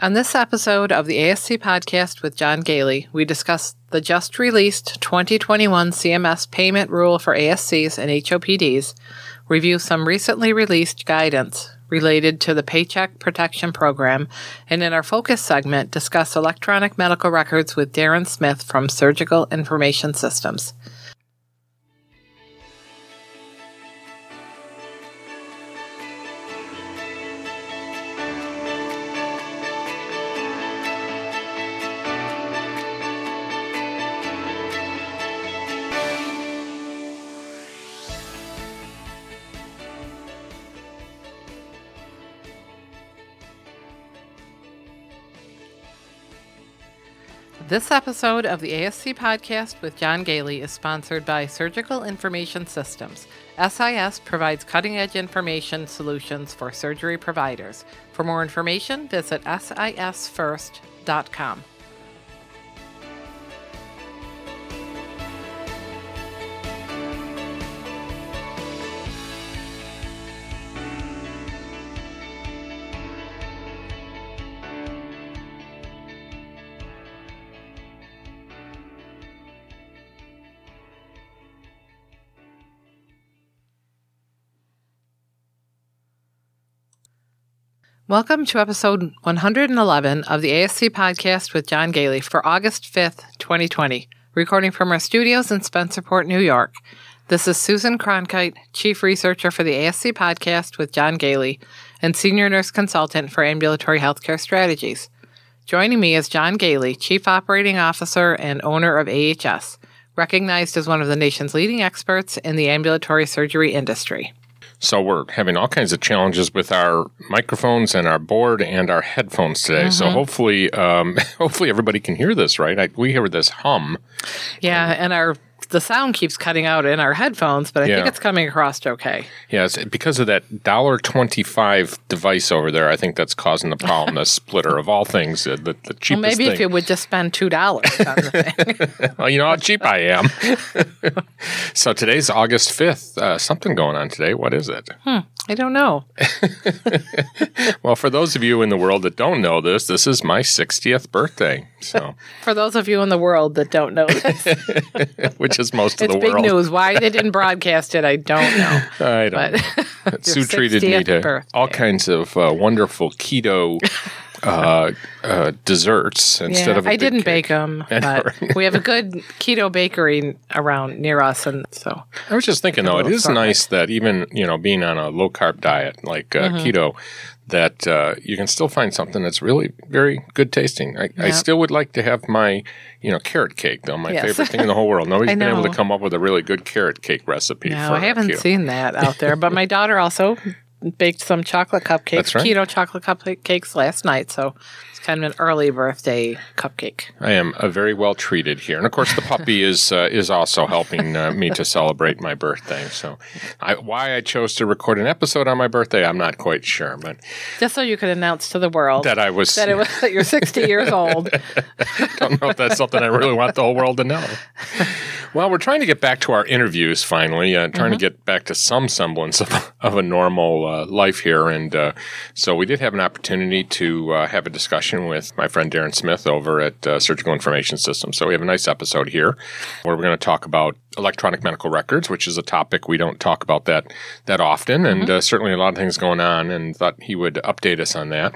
On this episode of the ASC podcast with John Goehle, we discuss the just released 2021 CMS payment rule for ASCs and HOPDs, review some recently released guidance related to the Paycheck Protection Program, and in our focus segment, discuss electronic medical records with Darren Smith from Surgical Information Systems. This episode of the ASC podcast with John Goehle is sponsored by Surgical Information Systems. SIS provides cutting edge information solutions for surgery providers. For more information, visit sisfirst.com. Welcome to episode 111 of the ASC podcast with John Goehle for August 5th, 2020, recording from our studios in Spencerport, New York. This is Susan Cronkite, Chief Researcher for the ASC podcast with John Goehle and Senior Nurse Consultant for Ambulatory Healthcare Strategies. Joining me is John Gailey, Chief Operating Officer and owner of AHS, recognized as one of the nation's leading experts in the ambulatory surgery industry. So we're having all kinds of challenges with our microphones and our board and our headphones today. Mm-hmm. So hopefully, um, hopefully everybody can hear this right. I, we hear this hum. Yeah, and our the sound keeps cutting out in our headphones, but I yeah. think it's coming across okay. Yes, because of that dollar twenty five device over there. I think that's causing the problem. the splitter of all things, uh, the, the cheapest. Well, maybe thing. if you would just spend two dollars on the thing. well, you know how cheap I am. so today's August fifth. Uh, something going on today. What is it? Hmm. I don't know. well, for those of you in the world that don't know this, this is my 60th birthday. So, for those of you in the world that don't know this, which is most of the world, it's big news. Why they didn't broadcast it, I don't know. I don't. Know. Sue treated me to birthday. all kinds of uh, wonderful keto uh, uh, desserts instead yeah, of. I didn't cake. bake them, but we have a good keto bakery around near us, and so. I was just thinking though, it is nice that even you know being on a low carb diet like uh, mm-hmm. keto, that uh, you can still find something that's really very good tasting. I, I, still would like to have my, you know, carrot cake though. My yes. favorite thing in the whole world. Nobody's been able to come up with a really good carrot cake recipe. No, I haven't keto. seen that out there. But my daughter also baked some chocolate cupcakes, right. keto chocolate cupcakes last night. So kind of an early birthday cupcake. I am uh, very well treated here, and of course, the puppy is uh, is also helping uh, me to celebrate my birthday. So, I, why I chose to record an episode on my birthday, I'm not quite sure, but just so you could announce to the world that I was that it was that you're 60 years old. Don't know if that's something I really want the whole world to know. Well, we're trying to get back to our interviews finally, uh, trying mm-hmm. to get back to some semblance of, of a normal uh, life here. And uh, so we did have an opportunity to uh, have a discussion with my friend Darren Smith over at uh, Surgical Information Systems. So we have a nice episode here where we're going to talk about electronic medical records, which is a topic we don't talk about that that often, and mm-hmm. Uh, certainly a lot of things going on. And thought he would update us on that.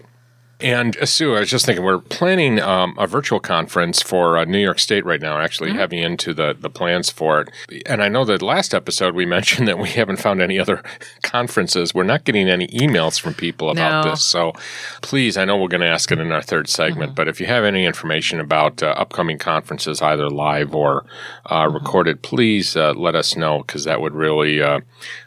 And uh, Sue, I was just thinking, we're planning um, a virtual conference for uh, New York State right now, actually mm-hmm. heavy into the, the plans for it. And I know that last episode we mentioned that we haven't found any other conferences. We're not getting any emails from people about no. this. So please, I know we're going to ask it in our third segment, mm-hmm. but if you have any information about uh, upcoming conferences, either live or uh, mm-hmm. recorded, please uh, let us know because that would really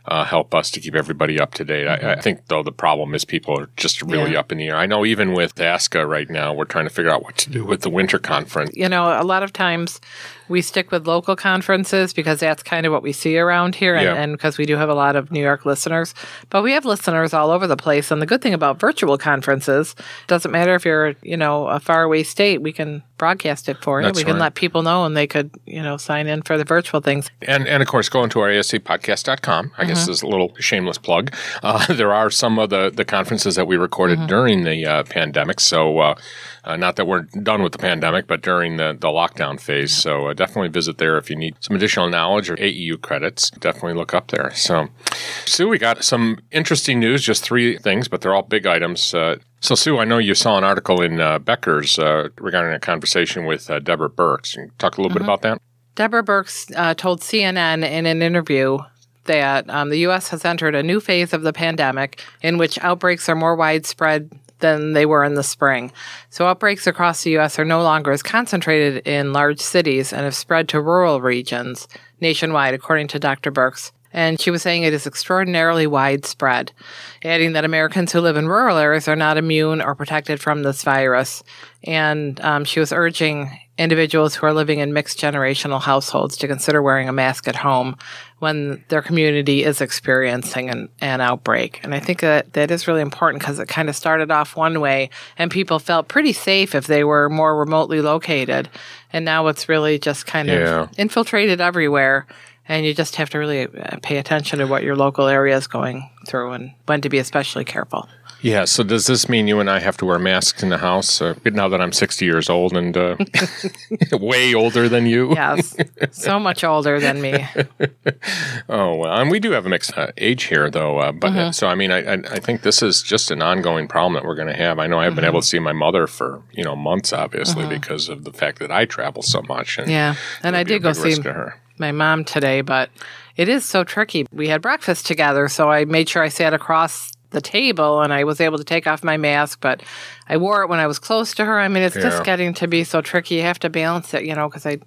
uh, help us to keep everybody up to date. I, I, mm-hmm. think, though, the problem is people are just really yeah. up in the air. I know even even with ASCA right now, we're trying to figure out what to do with the winter conference. You know, a lot of times we stick with local conferences because that's kind of what we see around here, and, Yeah. and because we do have a lot of New York listeners. But we have listeners all over the place, and the good thing about virtual conferences doesn't matter if you're you know a faraway state, we can broadcast it for you. That's we can right. let people know, and they could you know sign in for the virtual things. And, and of course, go into our ASCpodcast.com. I guess this is a little shameless plug. Uh, there are some of the, the conferences that we recorded during the uh, pandemic. So, uh, uh, not that we're done with the pandemic, but during the, the lockdown phase. So, uh, definitely visit there if you need some additional knowledge or AEU credits. Definitely look up there. So, Sue, we got some interesting news, just three things, but they're all big items. Uh, so, Sue, I know you saw an article in uh, Becker's uh, regarding a conversation with uh, Deborah Birx. Can you talk a little bit about that? Deborah Birx uh, told CNN in an interview that um, the U.S. has entered a new phase of the pandemic in which outbreaks are more widespread than they were in the spring. So, outbreaks across the U.S. are no longer as concentrated in large cities and have spread to rural regions nationwide, according to Dr. Birx. And she was saying it is extraordinarily widespread, adding that Americans who live in rural areas are not immune or protected from this virus. And um, she was urging individuals who are living in mixed generational households to consider wearing a mask at home when their community is experiencing an, an outbreak. And I think that that is really important because it kind of started off one way and people felt pretty safe if they were more remotely located. And now it's really just kind Yeah. of infiltrated everywhere. And you just have to really uh, pay attention to what your local area is going through and when to be especially careful. Yeah. So does this mean you and I have to wear masks in the house? Uh, now that I'm 60 years old and uh, way older than you. Yes, so much older than me. Oh well, and we do have a mixed uh, age here, though. Uh, but Mm-hmm. so I mean, I, I I think this is just an ongoing problem that we're going to have. I know I've been Mm-hmm. able to see my mother for you know months, obviously, because of the fact that I travel so much. And Yeah, and I it'd be a did go see her. my mom today, but it is so tricky. We had breakfast together, so I made sure I sat across the table and I was able to take off my mask, but I wore it when I was close to her. I mean, it's Yeah. just getting to be so tricky. You have to balance it, you know, because I,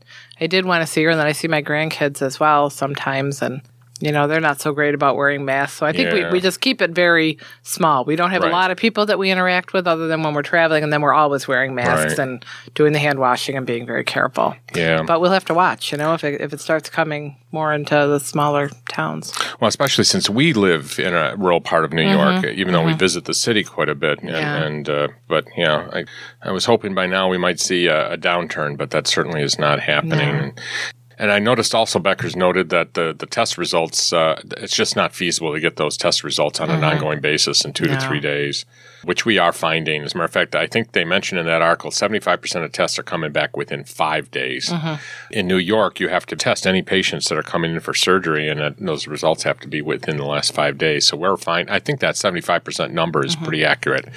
I did want to see her, and then I see my grandkids as well sometimes, and you know they're not so great about wearing masks. So I think Yeah. we, we just keep it very small. We don't have Right. a lot of people that we interact with other than when we're traveling, and then we're always wearing masks Right. and doing the hand washing and being very careful. Yeah. But we'll have to watch, you know, if it, if it starts coming more into the smaller towns. Well, especially since we live in a rural part of New York, even though we visit the city quite a bit. And, Mm-hmm. Yeah. and uh, but yeah, I, I was hoping by now we might see a, a downturn, but that certainly is not happening. No. And, I noticed also Becker's noted that the, the test results, uh, it's just not feasible to get those test results on an ongoing basis in two to Mm-hmm. Three days, which we are finding. As a matter of fact, I think they mentioned in that article 75% of tests are coming back within five days. Mm-hmm. In New York, you have to test any patients that are coming in for surgery, and uh, those results have to be within the last five days. So we're fine. I think that 75% number is Mm-hmm. pretty accurate.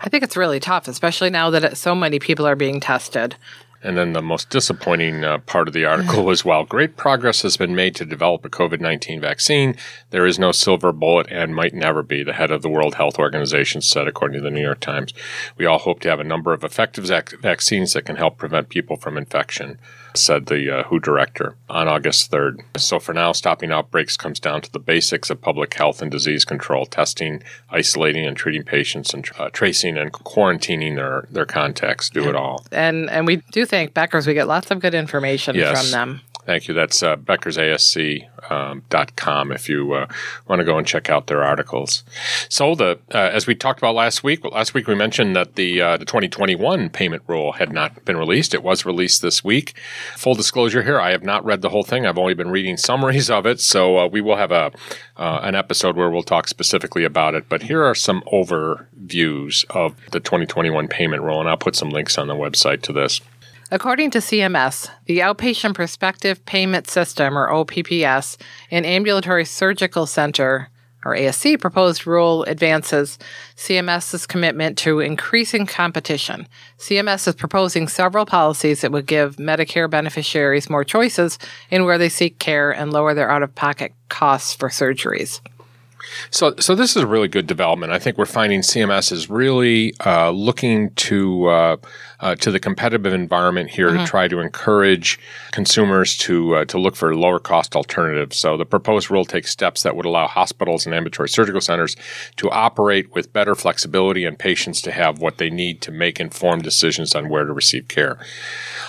I think it's really tough, especially now that it, so many people are being tested. And then the most disappointing uh, part of the article was while great progress has been made to develop a COVID 19 vaccine, there is no silver bullet and might never be, the head of the World Health Organization said, according to the New York Times. We all hope to have a number of effective vac- vaccines that can help prevent people from infection, said the uh, WHO director on August 3rd. So for now, stopping outbreaks comes down to the basics of public health and disease control testing, isolating and treating patients, and uh, tracing and quarantining their, their contacts. Do it all. And and we do thank Becker's. We get lots of good information Yes. from them. Thank you. That's uh, beckersasc.com um, if you uh, want to go and check out their articles. So, the uh, as we talked about last week, last week we mentioned that the uh, the 2021 payment rule had not been released. It was released this week. Full disclosure here, I have not read the whole thing. I've only been reading summaries of it. So uh, we will have a uh, an episode where we'll talk specifically about it. But here are some overviews of the 2021 payment rule, and I'll put some links on the website to this. According to CMS, the Outpatient Prospective Payment System, or OPPS, and Ambulatory Surgical Center, or ASC, proposed rule advances CMS's commitment to increasing competition. CMS is proposing several policies that would give Medicare beneficiaries more choices in where they seek care and lower their out of pocket costs for surgeries. So, so this is a really good development. I think we're finding CMS is really uh, looking to uh, uh, to the competitive environment here mm-hmm. to try to encourage consumers to uh, to look for lower cost alternatives. So, the proposed rule takes steps that would allow hospitals and ambulatory surgical centers to operate with better flexibility and patients to have what they need to make informed decisions on where to receive care.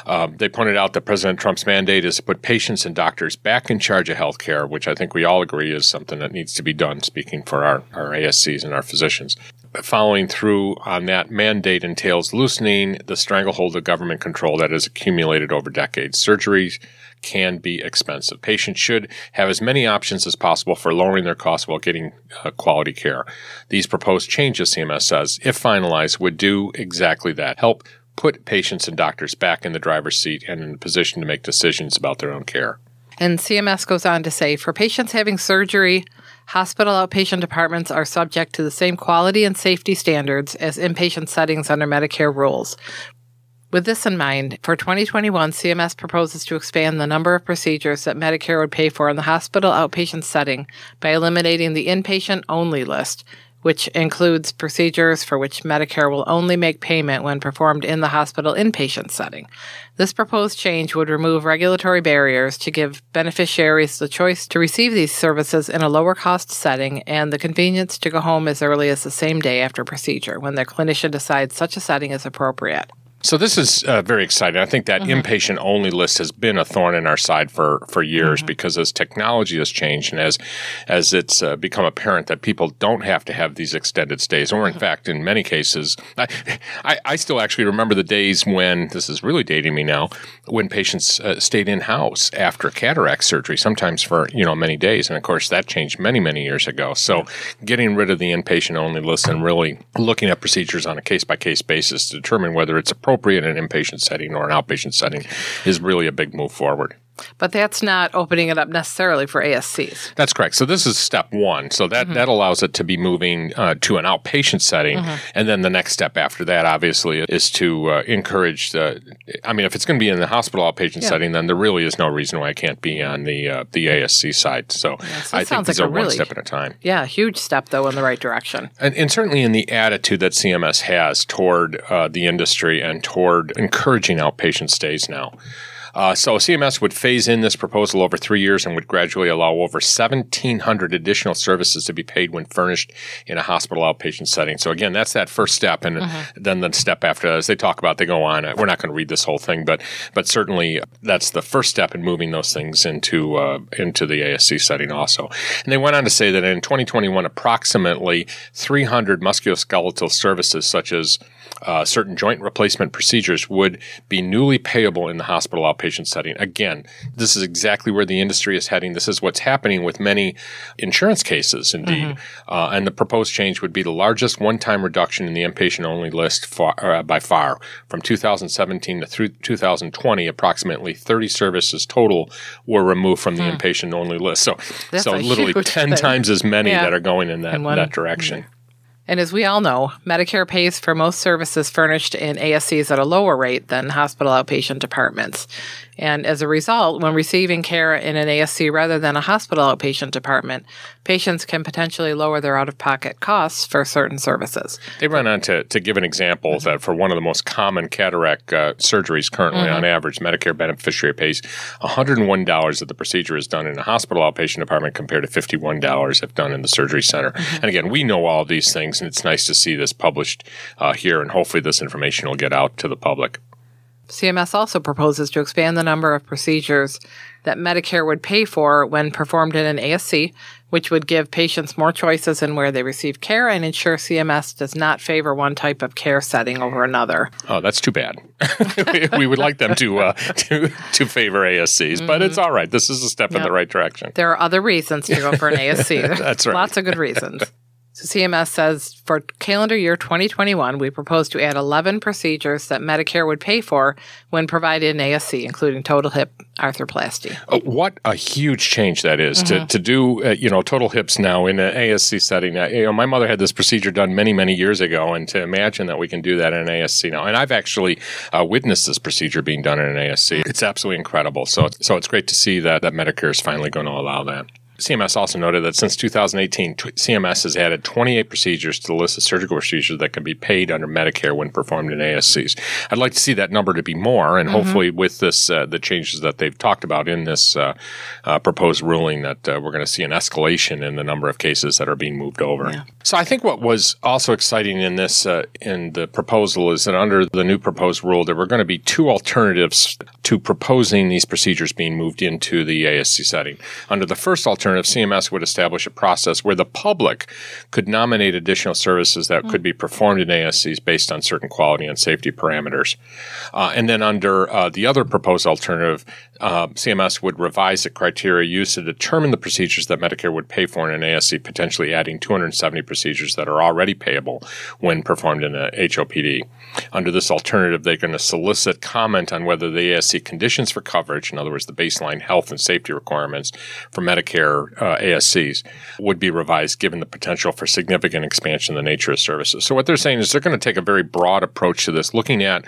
Um, they pointed out that President Trump's mandate is to put patients and doctors back in charge of healthcare, which I think we all agree is something that needs to be done, speaking for our, our ASCs and our physicians. Following through on that mandate entails loosening the stranglehold of government control that has accumulated over decades. Surgeries can be expensive. Patients should have as many options as possible for lowering their costs while getting uh, quality care. These proposed changes, CMS says, if finalized, would do exactly that help put patients and doctors back in the driver's seat and in a position to make decisions about their own care. And CMS goes on to say for patients having surgery, hospital outpatient departments are subject to the same quality and safety standards as inpatient settings under Medicare rules. With this in mind, for 2021, CMS proposes to expand the number of procedures that Medicare would pay for in the hospital outpatient setting by eliminating the inpatient only list which includes procedures for which Medicare will only make payment when performed in the hospital inpatient setting. This proposed change would remove regulatory barriers to give beneficiaries the choice to receive these services in a lower cost setting and the convenience to go home as early as the same day after procedure when their clinician decides such a setting is appropriate. So this is uh, very exciting. I think that mm-hmm. inpatient only list has been a thorn in our side for for years mm-hmm. because as technology has changed and as as it's uh, become apparent that people don't have to have these extended stays, or in mm-hmm. fact, in many cases, I, I, I still actually remember the days when this is really dating me now when patients uh, stayed in house after cataract surgery, sometimes for you know many days, and of course that changed many many years ago. So getting rid of the inpatient only list and really looking at procedures on a case by case basis to determine whether it's appropriate appropriate in an inpatient setting or an outpatient setting is really a big move forward. But that's not opening it up necessarily for ASCs. That's correct. So this is step one. So that, mm-hmm. that allows it to be moving uh, to an outpatient setting. Mm-hmm. And then the next step after that, obviously, is to uh, encourage the. I mean, if it's going to be in the hospital outpatient yeah. setting, then there really is no reason why it can't be on the uh, the ASC side. So, yeah, I think these like are really, one step at a time. Yeah, huge step though in the right direction. And, and certainly in the attitude that CMS has toward uh, the industry and toward encouraging outpatient stays now. Uh, so CMS would phase in this proposal over three years and would gradually allow over 1,700 additional services to be paid when furnished in a hospital outpatient setting. So again, that's that first step, and mm-hmm. then the step after that, as they talk about, they go on. We're not going to read this whole thing, but but certainly that's the first step in moving those things into uh, into the ASC setting also. And they went on to say that in 2021, approximately 300 musculoskeletal services such as uh, certain joint replacement procedures would be newly payable in the hospital outpatient setting. Again, this is exactly where the industry is heading. This is what's happening with many insurance cases, indeed. Mm-hmm. Uh, and the proposed change would be the largest one time reduction in the inpatient only list far, uh, by far. From 2017 to through 2020, approximately 30 services total were removed from the inpatient only list. So, so literally 10 thing. times as many yeah. that are going in that, in one, that direction. And as we all know, Medicare pays for most services furnished in ASCs at a lower rate than hospital outpatient departments. And as a result, when receiving care in an ASC rather than a hospital outpatient department, patients can potentially lower their out of pocket costs for certain services. They run on to, to give an example mm-hmm. that for one of the most common cataract uh, surgeries currently, mm-hmm. on average, Medicare beneficiary pays $101 if the procedure is done in a hospital outpatient department compared to $51 if done in the surgery center. Mm-hmm. And again, we know all these things, and it's nice to see this published uh, here, and hopefully this information will get out to the public. CMS also proposes to expand the number of procedures that Medicare would pay for when performed in an ASC, which would give patients more choices in where they receive care and ensure CMS does not favor one type of care setting over another. Oh, that's too bad. we would like them to uh, to to favor ASCs, mm-hmm. but it's all right. This is a step yep. in the right direction. There are other reasons to go for an ASC. that's right. Lots of good reasons. So CMS says for calendar year 2021, we propose to add 11 procedures that Medicare would pay for when provided in ASC, including total hip arthroplasty. Oh, what a huge change that is mm-hmm. to, to do, uh, you know, total hips now in an ASC setting. Uh, you know, my mother had this procedure done many, many years ago, and to imagine that we can do that in an ASC now. And I've actually uh, witnessed this procedure being done in an ASC. It's absolutely incredible. So, so it's great to see that, that Medicare is finally going to allow that. CMS also noted that since 2018, t- CMS has added 28 procedures to the list of surgical procedures that can be paid under Medicare when performed in ASCs. I'd like to see that number to be more, and mm-hmm. hopefully, with this, uh, the changes that they've talked about in this uh, uh, proposed ruling, that uh, we're going to see an escalation in the number of cases that are being moved over. Yeah. So, I think what was also exciting in this uh, in the proposal is that under the new proposed rule, there were going to be two alternatives to proposing these procedures being moved into the ASC setting. Under the first alternative alternative, CMS would establish a process where the public could nominate additional services that mm. could be performed in ASCs based on certain quality and safety parameters. Uh, and then under uh, the other proposed alternative, uh, CMS would revise the criteria used to determine the procedures that Medicare would pay for in an ASC, potentially adding 270 procedures that are already payable when performed in a HOPD. Under this alternative, they're going to solicit comment on whether the ASC conditions for coverage, in other words, the baseline health and safety requirements for Medicare uh, ASCs, would be revised given the potential for significant expansion in the nature of services. So what they're saying is they're going to take a very broad approach to this, looking at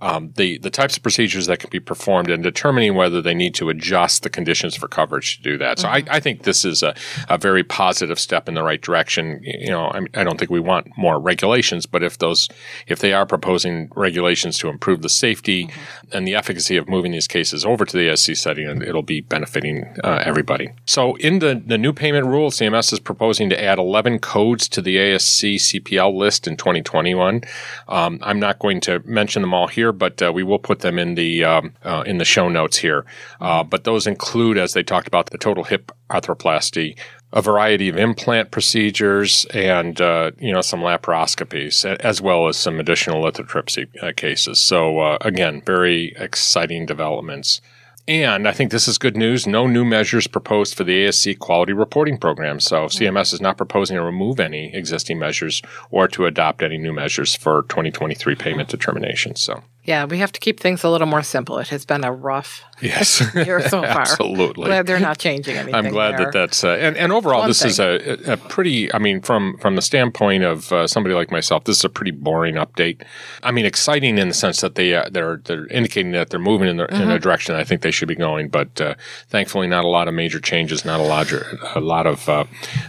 um, the the types of procedures that can be performed and determining whether they need to adjust the conditions for coverage to do that. So mm-hmm. I, I, think this is a, a, very positive step in the right direction. You know, I, I, don't think we want more regulations, but if those, if they are proposing regulations to improve the safety mm-hmm. and the efficacy of moving these cases over to the ASC setting, and it'll be benefiting uh, everybody. So in the, the new payment rule, CMS is proposing to add 11 codes to the ASC CPL list in 2021. Um, I'm not going to mention them all here, but uh, we will put them in the um, uh, in the show notes here. Uh, but those include, as they talked about, the total hip arthroplasty, a variety of implant procedures, and uh, you know some laparoscopies, as well as some additional lithotripsy uh, cases. So uh, again, very exciting developments. And I think this is good news. No new measures proposed for the ASC quality reporting program. So CMS is not proposing to remove any existing measures or to adopt any new measures for 2023 payment determinations. So yeah, we have to keep things a little more simple. It has been a rough yes year so far. Absolutely. Glad they're not changing anything. I'm glad there. that that's uh, and, and overall this thing. is a, a pretty. I mean, from from the standpoint of uh, somebody like myself, this is a pretty boring update. I mean, exciting in the sense that they uh, they're they're indicating that they're moving in, the, mm-hmm. in a mm-hmm. direction I think they should be going. But uh, thankfully, not a lot of major changes, not a lot a lot of uh,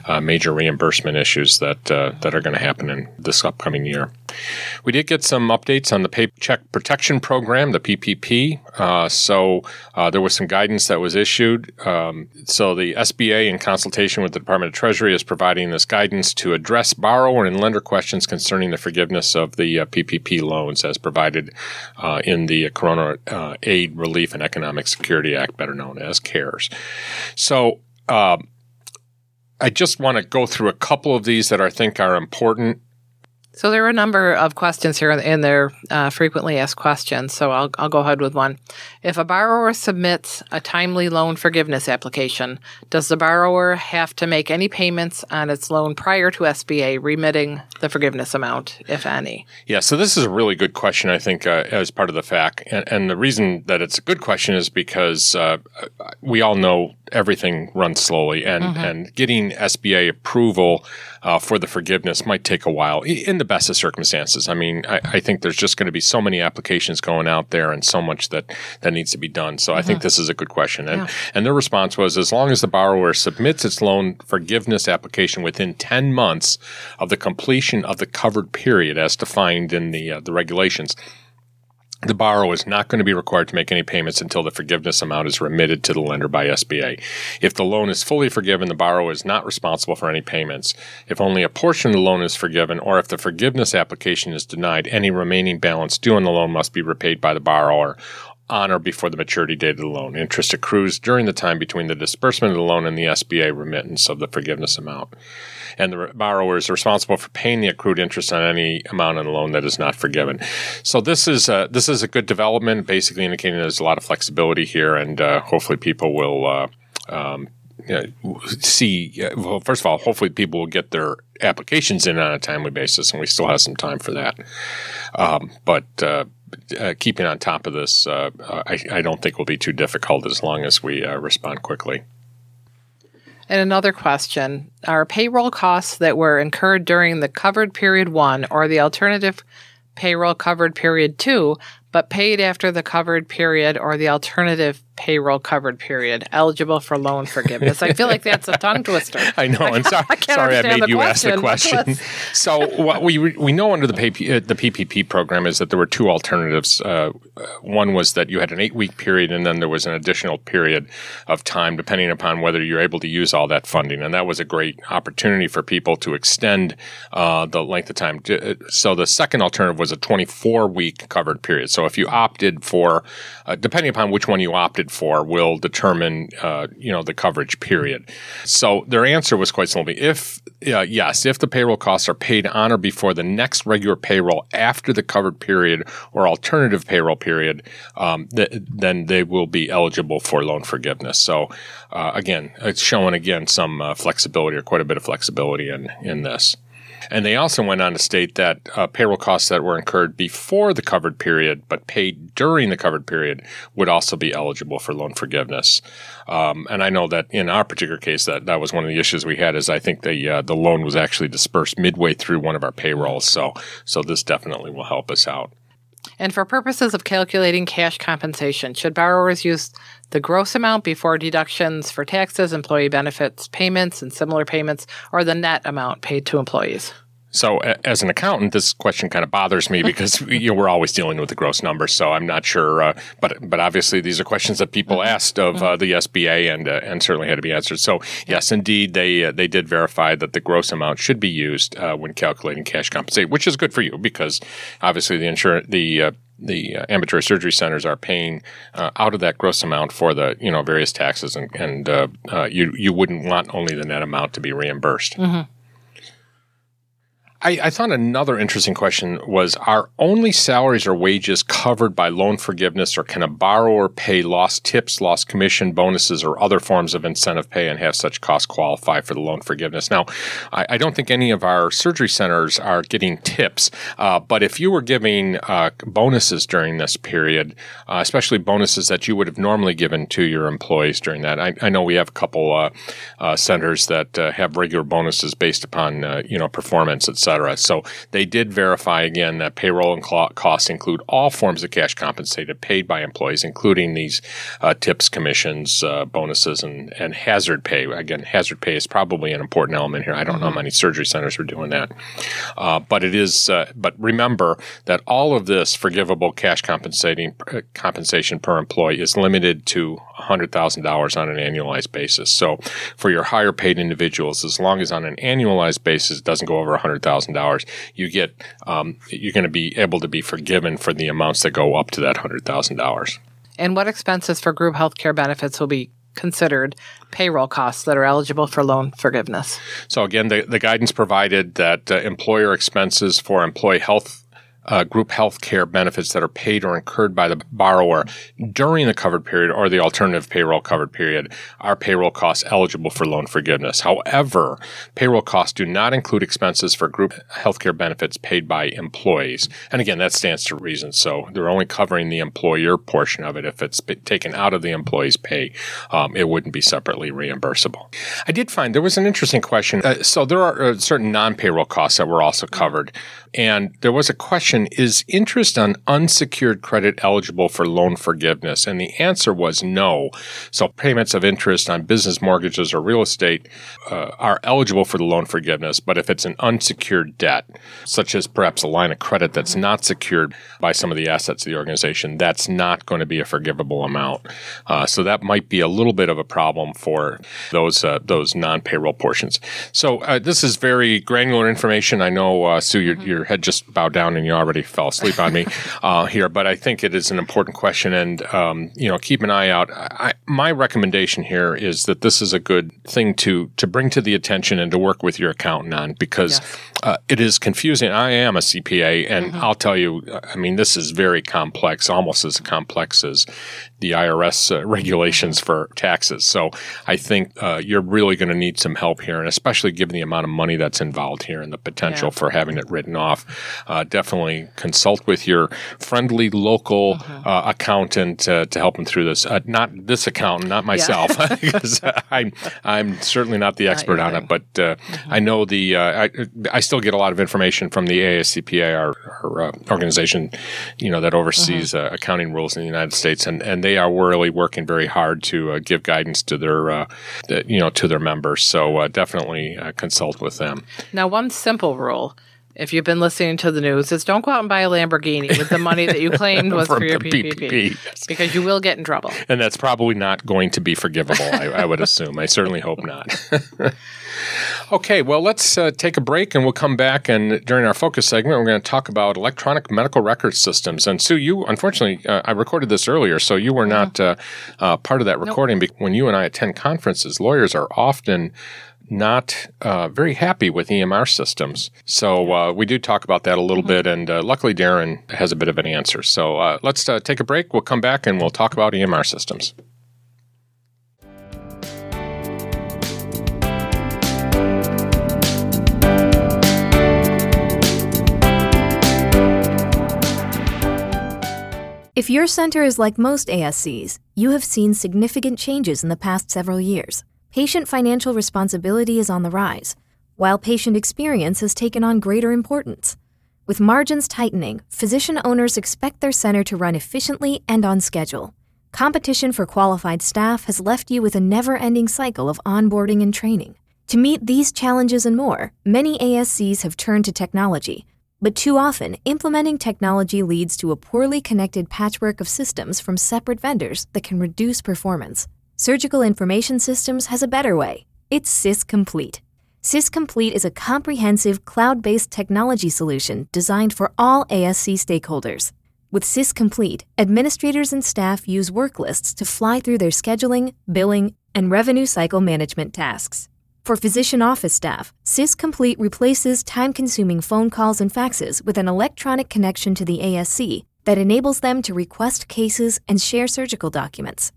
uh, major reimbursement issues that that are going to happen in this upcoming year. We did get some updates on the Paycheck Protection Program, the PPP. Uh, so uh, there was some guidance that was issued. Um, so the SBA, in consultation with the Department of Treasury, is providing this guidance to address borrower and lender questions concerning the forgiveness of the uh, PPP loans as provided uh, in the Corona uh, Aid Relief and Economic Security Act, better known as CARES. So um, I just want to go through a couple of these that I think are important so there are a number of questions here in their uh, frequently asked questions. So I'll, I'll go ahead with one. If a borrower submits a timely loan forgiveness application, does the borrower have to make any payments on its loan prior to SBA remitting the forgiveness amount, if any? Yeah, so this is a really good question, I think, uh, as part of the FAQ. And, and, the reason that it's a good question is because uh, we all know everything runs slowly, and, mm-hmm. and getting SBA approval uh, for the forgiveness might take a while in the best of circumstances. I mean, I, I think there's just going to be so many applications going out there and so much that, that needs to be done. So mm-hmm. I think mm-hmm. this is a good question. And, yeah. and their response was as long as the borrower submits its loan forgiveness application within 10 months of the completion of the covered period as defined in the, uh, the regulations, the borrower is not going to be required to make any payments until the forgiveness amount is remitted to the lender by SBA. If the loan is fully forgiven, the borrower is not responsible for any payments. If only a portion of the loan is forgiven, or if the forgiveness application is denied, any remaining balance due on the loan must be repaid by the borrower on or before the maturity date of the loan. Interest accrues during the time between the disbursement of the loan and the SBA remittance of the forgiveness amount and the borrower is responsible for paying the accrued interest on any amount on the loan that is not forgiven. So this is a, this is a good development, basically indicating there's a lot of flexibility here, and uh, hopefully people will. Uh, um, see, well, first of all, hopefully people will get their applications in on a timely basis, and we still have some time for that. Um, but uh, uh, keeping on top of this, uh, I, I, don't think will be too difficult as long as we uh, respond quickly. And another question Are payroll costs that were incurred during the covered period one or the alternative payroll covered period two, but paid after the covered period or the alternative payroll covered period eligible for loan forgiveness? I feel like that's a tongue twister. I know. I'm so, I sorry I made you question, ask the question. so what we we know under the uh, the PPP program is that there were two alternatives. Uh, one was that you had an eight week period, and then there was an additional period of time, depending upon whether you're able to use all that funding. And that was a great opportunity for people to extend uh, the length of time. Uh, so the second alternative was a 24 week covered period. So if you opted for, uh, depending upon which one you opted for, will determine uh, you know the coverage period. So their answer was quite simply: if yes, if the payroll costs are paid on or before the next regular payroll after the covered period or alternative payroll period, um, th- then they will be eligible for loan forgiveness. So uh, again, it's showing again some uh, flexibility or quite a bit of flexibility in in this. And they also went on to state that uh, payroll costs that were incurred before the covered period but paid during the covered period would also be eligible for loan forgiveness. Um, and I know that in our particular case, that that was one of the issues we had. Is I think the uh, the loan was actually dispersed midway through one of our payrolls, so so this definitely will help us out. And for purposes of calculating cash compensation, should borrowers use the gross amount before deductions for taxes, employee benefits payments, and similar payments, or the net amount paid to employees? So, as an accountant, this question kind of bothers me because you know, we're always dealing with the gross numbers. So, I'm not sure, uh, but but obviously, these are questions that people mm-hmm. asked of uh, the SBA and uh, and certainly had to be answered. So, yes, indeed, they uh, they did verify that the gross amount should be used uh, when calculating cash compensation, which is good for you because obviously the insurance the uh, the uh, ambulatory surgery centers are paying uh, out of that gross amount for the you know various taxes, and, and uh, uh you you wouldn't want only the net amount to be reimbursed. Mm-hmm. I, I, thought another interesting question was Are only salaries or wages covered by loan forgiveness, or can a borrower pay lost tips, lost commission, bonuses, or other forms of incentive pay and have such costs qualify for the loan forgiveness? Now, I, I don't think any of our surgery centers are getting tips, uh, but if you were giving uh, bonuses during this period, uh, especially bonuses that you would have normally given to your employees during that, I, I know we have a couple uh, uh, centers that uh, have regular bonuses based upon you know performance, cetera so they did verify again that payroll and costs include all forms of cash compensated paid by employees, including these uh, tips, commissions, uh, bonuses, and, and hazard pay. Again, hazard pay is probably an important element here. I don't mm-hmm. know how many surgery centers are doing that, uh, but it is. Uh, but remember that all of this forgivable cash compensating uh, compensation per employee is limited to $100,000 on an annualized basis. So for your higher paid individuals, as long as on an annualized basis it doesn't go over $100,000, you get um, you're going to be able to be forgiven for the amounts that go up to that $100,000. And what expenses for group health care benefits will be considered payroll costs that are eligible for loan forgiveness. So, again, the, the guidance provided that uh, employer expenses for employee health uh, group health care benefits that are paid or incurred by the borrower during the covered period or the alternative payroll covered period are payroll costs eligible for loan forgiveness. However, payroll costs do not include expenses for group health care benefits paid by employees. And again, that stands to reason. So they're only covering the employer portion of it. If it's taken out of the employee's pay, um, it wouldn't be separately reimbursable. I did find there was an interesting question. Uh, so there are uh, certain non payroll costs that were also covered. And there was a question Is interest on unsecured credit eligible for loan forgiveness? And the answer was no. So payments of interest on business mortgages or real estate uh, are eligible for the loan forgiveness. But if it's an unsecured debt, such as perhaps a line of credit that's not secured by some of the assets of the organization, that's not going to be a forgivable amount. Uh, so that might be a little bit of a problem for those uh, those non payroll portions. So uh, this is very granular information. I know, uh, Sue, you're, you're your head just bowed down and you already fell asleep on me uh, here. But I think it is an important question, and um, you know, keep an eye out. I, my recommendation here is that this is a good thing to to bring to the attention and to work with your accountant on because yes. uh, it is confusing. I am a CPA, and mm-hmm. I'll tell you, I mean, this is very complex, almost as complex as the IRS uh, regulations mm-hmm. for taxes. So I think uh, you're really going to need some help here, and especially given the amount of money that's involved here and the potential yeah. for having it written off uh, definitely consult with your friendly local uh-huh. uh, accountant uh, to help them through this. Uh, not this accountant, not myself, yeah. because I'm I'm certainly not the expert not on it. But mm-hmm. I know the I, I still get a lot of information from the ASCPA, our, our uh, organization, you know, that oversees uh-huh. uh, accounting rules in the United States, and, and they are really working very hard to uh, give guidance to their, uh, you know, to their members. So uh, definitely consult with them. Now, one simple rule if you've been listening to the news, is don't go out and buy a Lamborghini with the money that you claimed was for your PPP, PPP because you will get in trouble. And that's probably not going to be forgivable, I, I would assume. I certainly hope not. okay, well, let's uh, take a break and we'll come back. And during our focus segment, we're going to talk about electronic medical record systems. And Sue, you, unfortunately, uh, I recorded this earlier, so you were not uh, uh part of that recording. Nope. When you and I attend conferences, lawyers are often not uh, very happy with EMR systems. So uh, we do talk about that a little mm-hmm. bit, and uh, luckily Darren has a bit of an answer. So uh, let's uh, take a break. We'll come back and we'll talk about EMR systems. If your center is like most ASCs, you have seen significant changes in the past several years patient financial responsibility is on the rise, while patient experience has taken on greater importance. With margins tightening, physician owners expect their center to run efficiently and on schedule. Competition for qualified staff has left you with a never ending cycle of onboarding and training. To meet these challenges and more, many ASCs have turned to technology, but too often, implementing technology leads to a poorly connected patchwork of systems from separate vendors that can reduce performance. Surgical Information Systems has a better way. It's SIS Complete. SysComplete is a comprehensive cloud based technology solution designed for all ASC stakeholders. With SIS Complete, administrators and staff use worklists to fly through their scheduling, billing, and revenue cycle management tasks. For physician office staff, SIS Complete replaces time consuming phone calls and faxes with an electronic connection to the ASC that enables them to request cases and share surgical documents.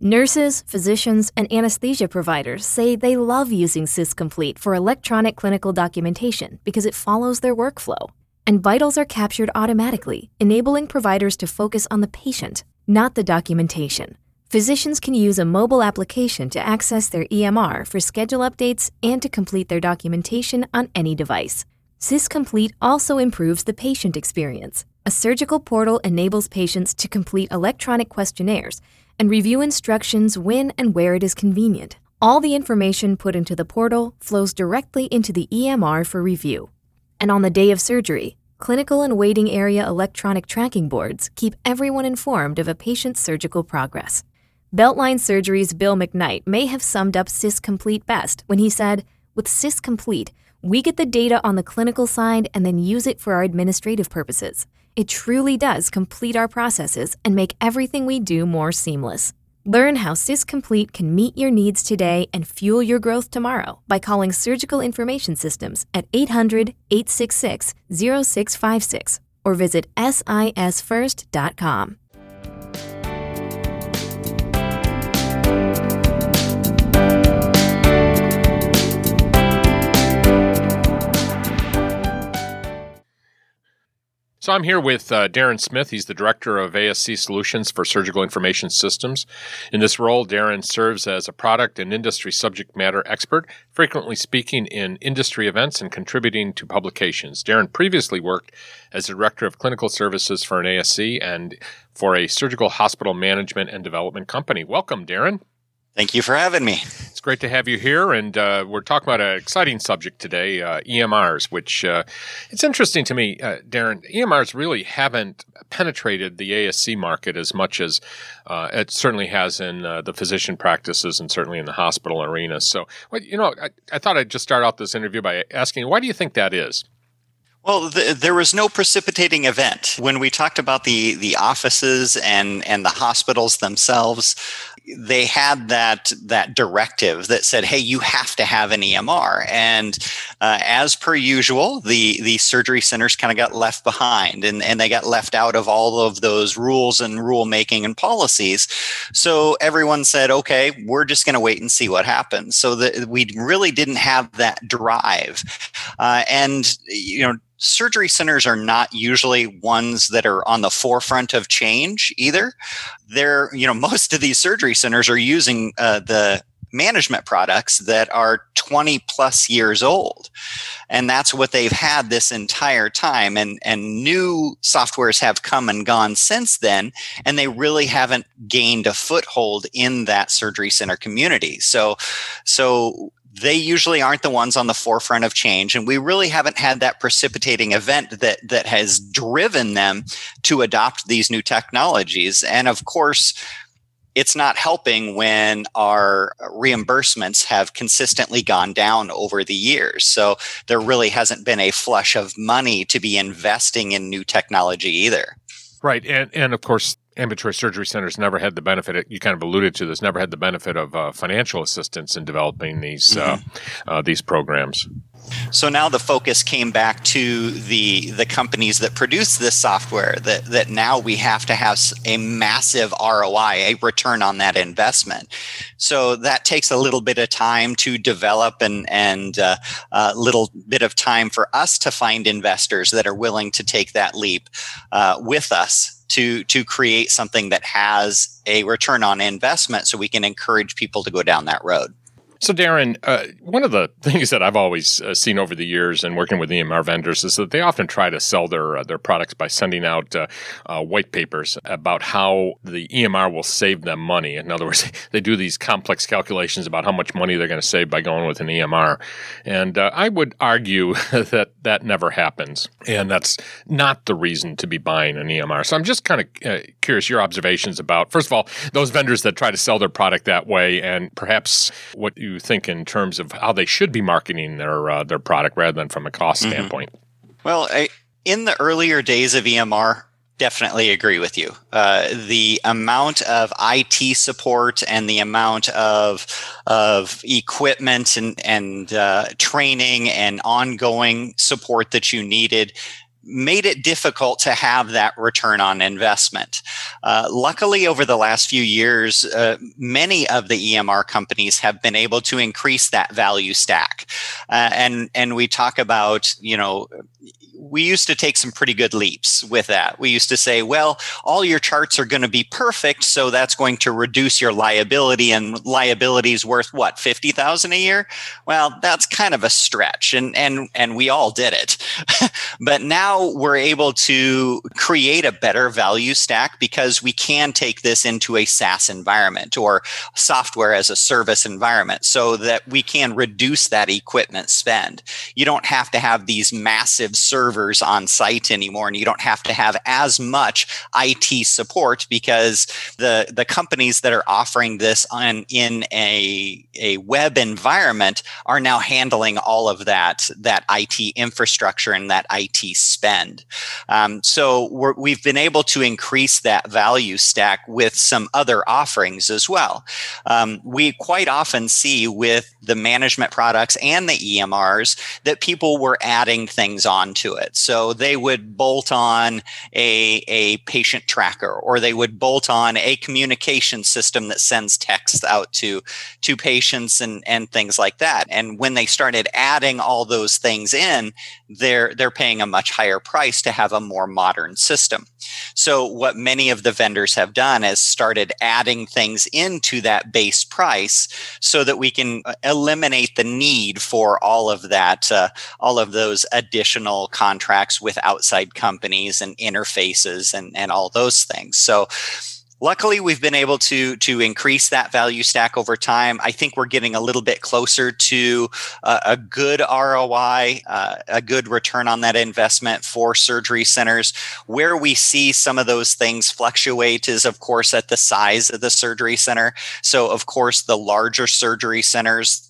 Nurses, physicians, and anesthesia providers say they love using SIS Complete for electronic clinical documentation because it follows their workflow. And vitals are captured automatically, enabling providers to focus on the patient, not the documentation. Physicians can use a mobile application to access their EMR for schedule updates and to complete their documentation on any device. SIS Complete also improves the patient experience. A surgical portal enables patients to complete electronic questionnaires and review instructions when and where it is convenient. All the information put into the portal flows directly into the EMR for review. And on the day of surgery, clinical and waiting area electronic tracking boards keep everyone informed of a patient's surgical progress. Beltline Surgery's Bill McKnight may have summed up SIS Complete best when he said, With SIS Complete, we get the data on the clinical side and then use it for our administrative purposes. It truly does complete our processes and make everything we do more seamless. Learn how SIS Complete can meet your needs today and fuel your growth tomorrow by calling Surgical Information Systems at 800 866 0656 or visit sisfirst.com. So I'm here with uh, Darren Smith. He's the director of ASC Solutions for Surgical Information Systems. In this role, Darren serves as a product and industry subject matter expert, frequently speaking in industry events and contributing to publications. Darren previously worked as the director of clinical services for an ASC and for a surgical hospital management and development company. Welcome, Darren. Thank you for having me. It's great to have you here, and uh, we're talking about an exciting subject today: uh, EMRs. Which uh, it's interesting to me, uh, Darren. EMRs really haven't penetrated the ASC market as much as uh, it certainly has in uh, the physician practices and certainly in the hospital arena. So, you know, I, I thought I'd just start out this interview by asking, why do you think that is? Well, the, there was no precipitating event when we talked about the the offices and and the hospitals themselves they had that that directive that said, "Hey, you have to have an EMR." And uh, as per usual, the the surgery centers kind of got left behind, and and they got left out of all of those rules and rule making and policies. So everyone said, "Okay, we're just going to wait and see what happens." So that we really didn't have that drive, uh, and you know surgery centers are not usually ones that are on the forefront of change either. They're, you know, most of these surgery centers are using uh, the management products that are 20 plus years old. And that's what they've had this entire time. And, and new softwares have come and gone since then, and they really haven't gained a foothold in that surgery center community. So, so they usually aren't the ones on the forefront of change and we really haven't had that precipitating event that that has driven them to adopt these new technologies and of course it's not helping when our reimbursements have consistently gone down over the years. So there really hasn't been a flush of money to be investing in new technology either. Right. And, and of course, ambulatory surgery centers never had the benefit, you kind of alluded to this, never had the benefit of uh, financial assistance in developing these, uh, mm-hmm. uh, uh, these programs. So now the focus came back to the the companies that produce this software that that now we have to have a massive ROI, a return on that investment. So that takes a little bit of time to develop and and uh, a little bit of time for us to find investors that are willing to take that leap uh, with us to to create something that has a return on investment so we can encourage people to go down that road. So, Darren, uh, one of the things that I've always uh, seen over the years in working with EMR vendors is that they often try to sell their uh, their products by sending out uh, uh, white papers about how the EMR will save them money. In other words, they do these complex calculations about how much money they're going to save by going with an EMR. And uh, I would argue that that never happens, and that's not the reason to be buying an EMR. So, I'm just kind of curious your observations about first of all those vendors that try to sell their product that way, and perhaps what you think in terms of how they should be marketing their uh, their product rather than from a cost mm-hmm. standpoint? Well, I, in the earlier days of EMR, definitely agree with you. Uh, the amount of IT support and the amount of of equipment and and uh, training and ongoing support that you needed made it difficult to have that return on investment. Uh, luckily, over the last few years, uh, many of the EMR companies have been able to increase that value stack, uh, and and we talk about you know we used to take some pretty good leaps with that. We used to say, well, all your charts are going to be perfect, so that's going to reduce your liability, and liability is worth what fifty thousand a year. Well, that's kind of a stretch, and and and we all did it. but now we're able to create a better value stack because we can take this into a SaaS environment or software as a service environment, so that we can reduce that equipment spend. You don't have to have these massive servers servers on site anymore and you don't have to have as much IT support because the the companies that are offering this on in a a web environment are now handling all of that that IT infrastructure and that IT spend. Um, so we have been able to increase that value stack with some other offerings as well. Um, we quite often see with the management products and the EMRs that people were adding things onto it. So they would bolt on a, a patient tracker or they would bolt on a communication system that sends text out to, to patients and, and things like that. And when they started adding all those things in, they're, they're paying a much higher price to have a more modern system. So what many of the vendors have done is started adding things into that base price so that we can uh, eliminate the need for all of that, uh, all of those additional contracts with outside companies and interfaces and, and all those things. So luckily we've been able to to increase that value stack over time. I think we're getting a little bit closer to uh, a good roi uh, a good return on that investment for surgery centers. Where we see some of those things fluctuate is of course at the size of the surgery center. So of course the larger surgery centers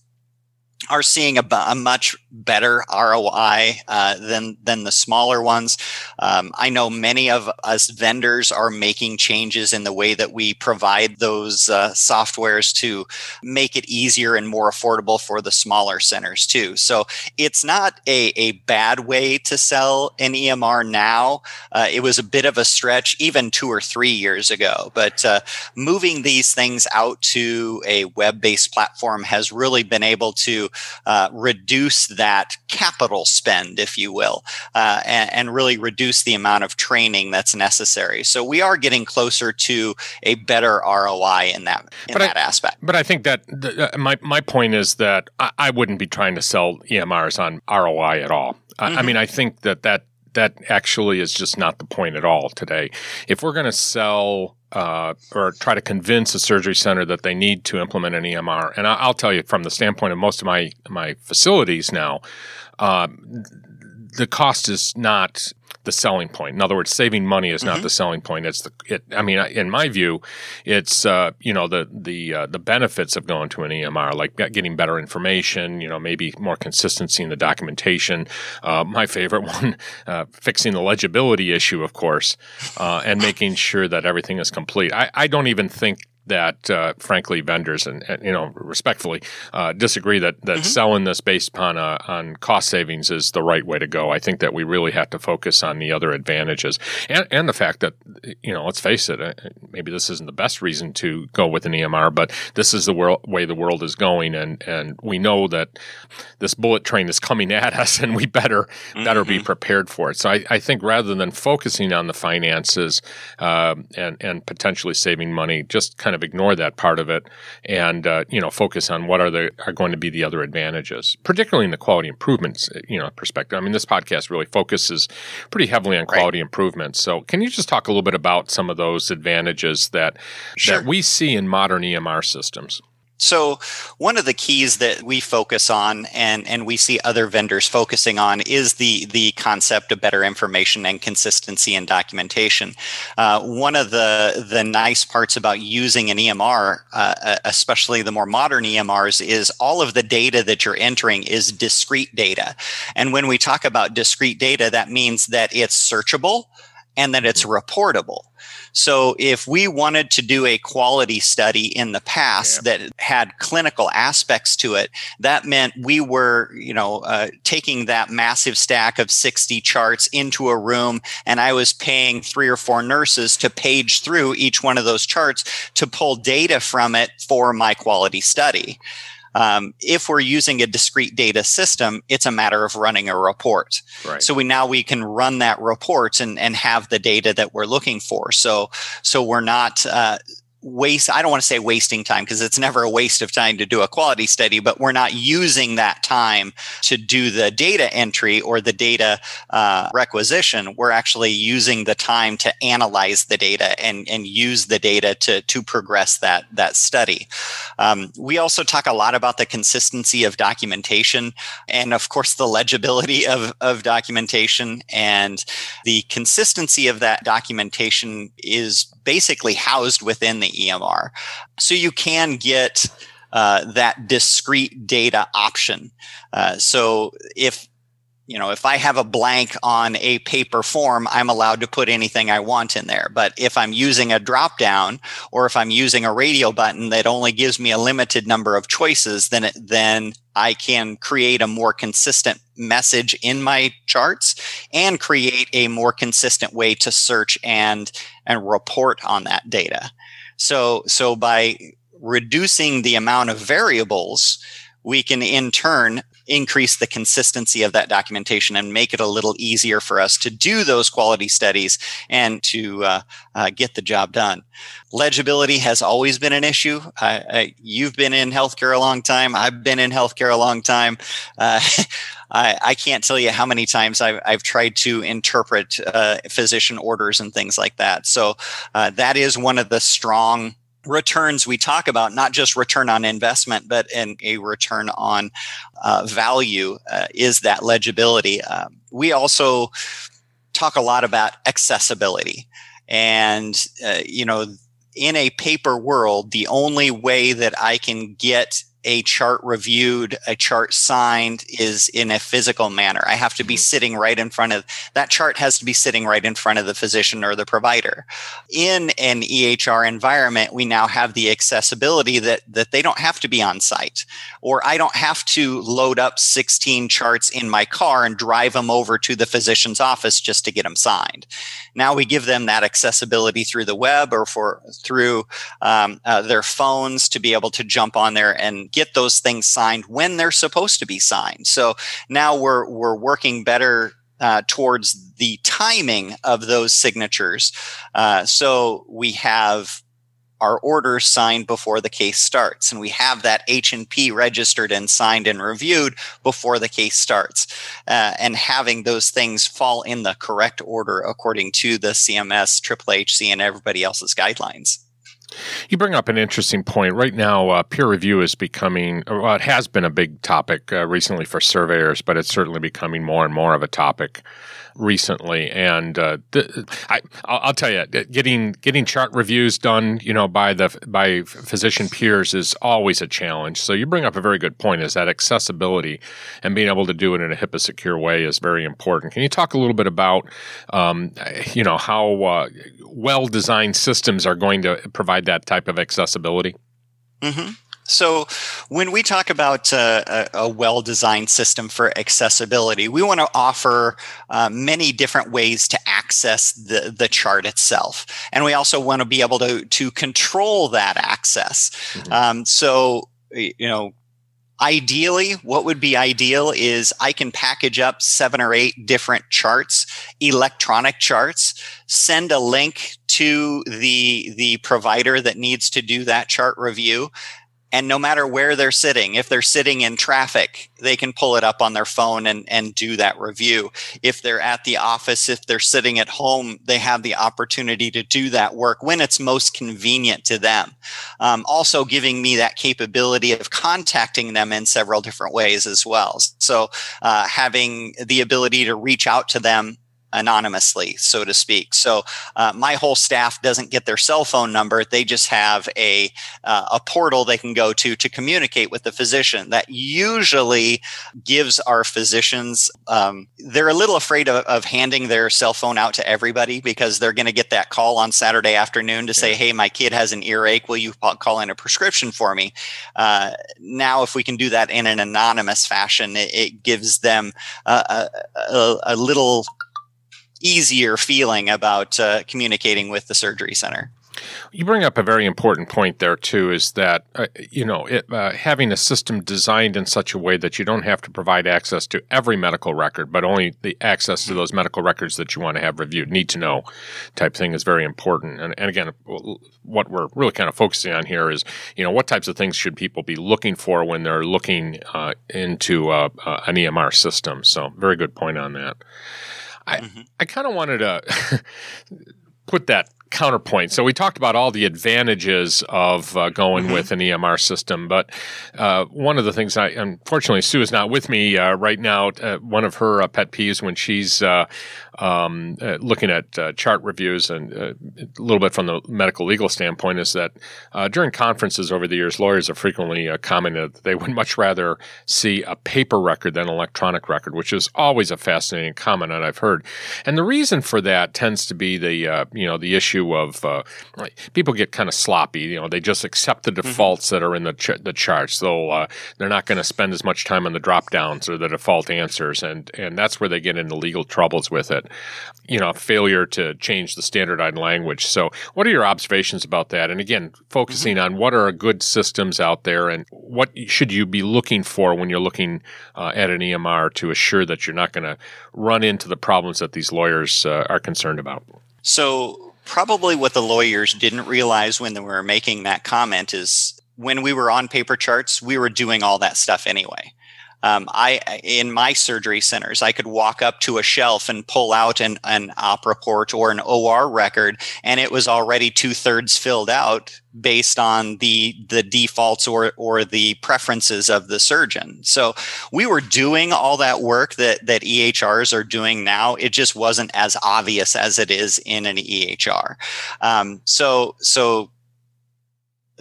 are seeing a, a, much better ROI uh, than than the smaller ones. Um, I know many of us vendors are making changes in the way that we provide those uh, softwares to make it easier and more affordable for the smaller centers too. So it's not a, a bad way to sell an EMR now. Uh, it was a bit of a stretch even two or three years ago, but uh, moving these things out to a web based platform has really been able to uh, reduce that capital spend, if you will, uh, and, and, really reduce the amount of training that's necessary. So we are getting closer to a better ROI in that in but that I, aspect. But I think that the, uh, my my point is that I, I, wouldn't be trying to sell EMRs on ROI at all. Mm-hmm. I, I mean, I think that that that actually is just not the point at all today. If we're going to sell uh, or try to convince a surgery center that they need to implement an EMR, and I'll tell you from the standpoint of most of my my facilities now, uh, the cost is not the selling point. In other words, saving money is not mm-hmm. the selling point. It's the. It, I mean, in my view, it's uh, you know the the uh, the benefits of going to an EMR, like getting better information. You know, maybe more consistency in the documentation. Uh, my favorite one, uh, fixing the legibility issue, of course, uh, and making sure that everything is complete. I, I don't even think that, uh, frankly, vendors and, and, you know respectfully uh, disagree that that mm-hmm. selling this based upon uh, on cost savings is the right way to go. I think that we really have to focus on the other advantages and and the fact that you know let's face it, uh, maybe this isn't the best reason to go with an EMR, but this is the world, way the world is going, and and we know that this bullet train is coming at us, and we better mm-hmm. better be mm-hmm. prepared for it. So I, I think rather than focusing on the finances uh, and and potentially saving money, just kind of of ignore that part of it and uh, you know focus on what are the are going to be the other advantages, particularly in the quality improvements uh, you know perspective. I mean, this podcast really focuses pretty heavily on quality right. improvements. So, can you just talk a little bit about some of those advantages that sure. that we see in modern EMR systems? So, one of the keys that we focus on and, and we see other vendors focusing on is the, the concept of better information and consistency and documentation. Uh, one of the, the nice parts about using an EMR, uh, uh especially the more modern EMRs, is all of the data that you're entering is discrete data. And when we talk about discrete data, that means that it's searchable and that it's reportable. So if we wanted to do a quality study in the past yeah. that had clinical aspects to it, that meant we were, you know, uh, taking that massive stack of 60 charts into a room and I was paying three or four nurses to page through each one of those charts to pull data from it for my quality study. Um, if we're using a discrete data system, it's a matter of running a report. Right. So we now we can run that report and, and have the data that we're looking for. So so we're not uh, waste i don't want to say wasting time because it's never a waste of time to do a quality study but we're not using that time to do the data entry or the data uh, requisition. We're actually using the time to analyze the data and, and use the data to, to progress that, that study. Um, we also talk a lot about the consistency of documentation and of course the legibility of, of documentation. And the consistency of that documentation is basically housed within the EMR. So you can get uh, that discrete data option. Uh, so if you know, if I have a blank on a paper form, I'm allowed to put anything I want in there. But if I'm using a drop down or if I'm using a radio button that only gives me a limited number of choices, then it, then I can create a more consistent message in my charts and create a more consistent way to search and and report on that data. So so by reducing the amount of variables, we can in turn increase the consistency of that documentation and make it a little easier for us to do those quality studies and to uh, uh, get the job done. Legibility has always been an issue. I, I, you've been in healthcare a long time. I've been in healthcare a long time. Uh, I, I, can't tell you how many times I've, I've tried to interpret uh, physician orders and things like that. So uh, that is one of the strong returns we talk about, not just return on investment, but in a return on uh, value, uh, is that legibility. Uh, we also talk a lot about accessibility. And, uh, you know, in a paper world, the only way that I can get a chart reviewed, a chart signed is in a physical manner. I have to be mm-hmm. sitting right in front of that chart has to be sitting right in front of the physician or the provider. In an EHR environment, we now have the accessibility that that they don't have to be on site or I don't have to load up 16 charts in my car and drive them over to the physician's office just to get them signed. Now we give them that accessibility through the web or for through um, uh, their phones to be able to jump on there and get those things signed when they're supposed to be signed. So now we're we're working better uh, towards the timing of those signatures. Uh, so we have our orders signed before the case starts and we have that h&p registered and signed and reviewed before the case starts uh, and having those things fall in the correct order according to the cms triple hc and everybody else's guidelines you bring up an interesting point. Right now, uh, peer review is becoming, well, it has been a big topic uh, recently for surveyors, but it's certainly becoming more and more of a topic recently, and uh, th- I, will tell you, getting getting chart reviews done, you know, by the by physician peers is always a challenge. So you bring up a very good point: is that accessibility and being able to do it in a HIPAA secure way is very important. Can you talk a little bit about, um, you know, how uh, well designed systems are going to provide that type of accessibility? Mm-hmm. So, when we talk about uh, a, a well designed system for accessibility, we want to offer uh, many different ways to access the, the chart itself. And we also want to be able to, to control that access. Mm-hmm. Um, so, you know, ideally what would be ideal is i can package up seven or eight different charts electronic charts send a link to the the provider that needs to do that chart review and no matter where they're sitting if they're sitting in traffic they can pull it up on their phone and, and do that review. If they're at the office if they're sitting at home they have the opportunity to do that work when it's most convenient to them. Um, also giving me that capability of contacting them in several different ways as well. So uh, having the ability to reach out to them anonymously, so to speak. So uh, my whole staff doesn't get their cell phone number; they just have a uh, a portal they can go to to communicate with the physician. That usually gives our physicians um, they're a little afraid of, of, handing their cell phone out to everybody because they're going to get that call on Saturday afternoon to say, "Hey, my kid has an earache. Will you call in a prescription for me?" Uh, now, if we can do that in an anonymous fashion, it, it gives them a, a, a little easier feeling about uh, communicating with the surgery center. You bring up a very important point there too. Is that uh, you know it, uh, having a system designed in such a way that you don't have to provide access to every medical record, but only the access to those medical records that you want to have reviewed, need to know type thing is very important. And, and again, what we're really kind of focusing on here is you know what types of things should people be looking for when they're looking uh, into uh, uh, an EMR system. So very good point on that. I, mm-hmm. I kind of wanted to put that counterpoint. So we talked about all the advantages of uh, going mm-hmm. with an EMR system, but uh, one of the things I unfortunately Sue is not with me uh, right now. Uh, one of her uh, pet peeves when she's uh, um, uh, looking at uh, chart reviews and uh, a little bit from the medical legal standpoint is that uh, during conferences over the years, lawyers have frequently uh, commented that they would much rather see a paper record than an electronic record, which is always a fascinating comment that I've heard. And the reason for that tends to be the uh, you know the issue of people get kind of sloppy. You know, they just accept the mm-hmm. defaults mm-hmm. that are in the ch- the charts. So they're not going to spend as much time on the drop downs or the default answers, and and that's where they get into legal troubles with it you know, failure to change the standardized language. So, what are your observations about that? And again, focusing mm-hmm. on what are good systems out there and what should you be looking for when you're looking uh, at an EMR to assure that you're not going to run into the problems that these lawyers uh, are concerned about? So, probably what the lawyers didn't realize when they were making that comment is when we were on paper charts, we were doing all that stuff anyway. Um, I in my surgery centers, I could walk up to a shelf and pull out an, an op report or an OR record, and it was already two thirds filled out based on the the defaults or or the preferences of the surgeon. So we were doing all that work that that EHRs are doing now. It just wasn't as obvious as it is in an EHR. Um, so so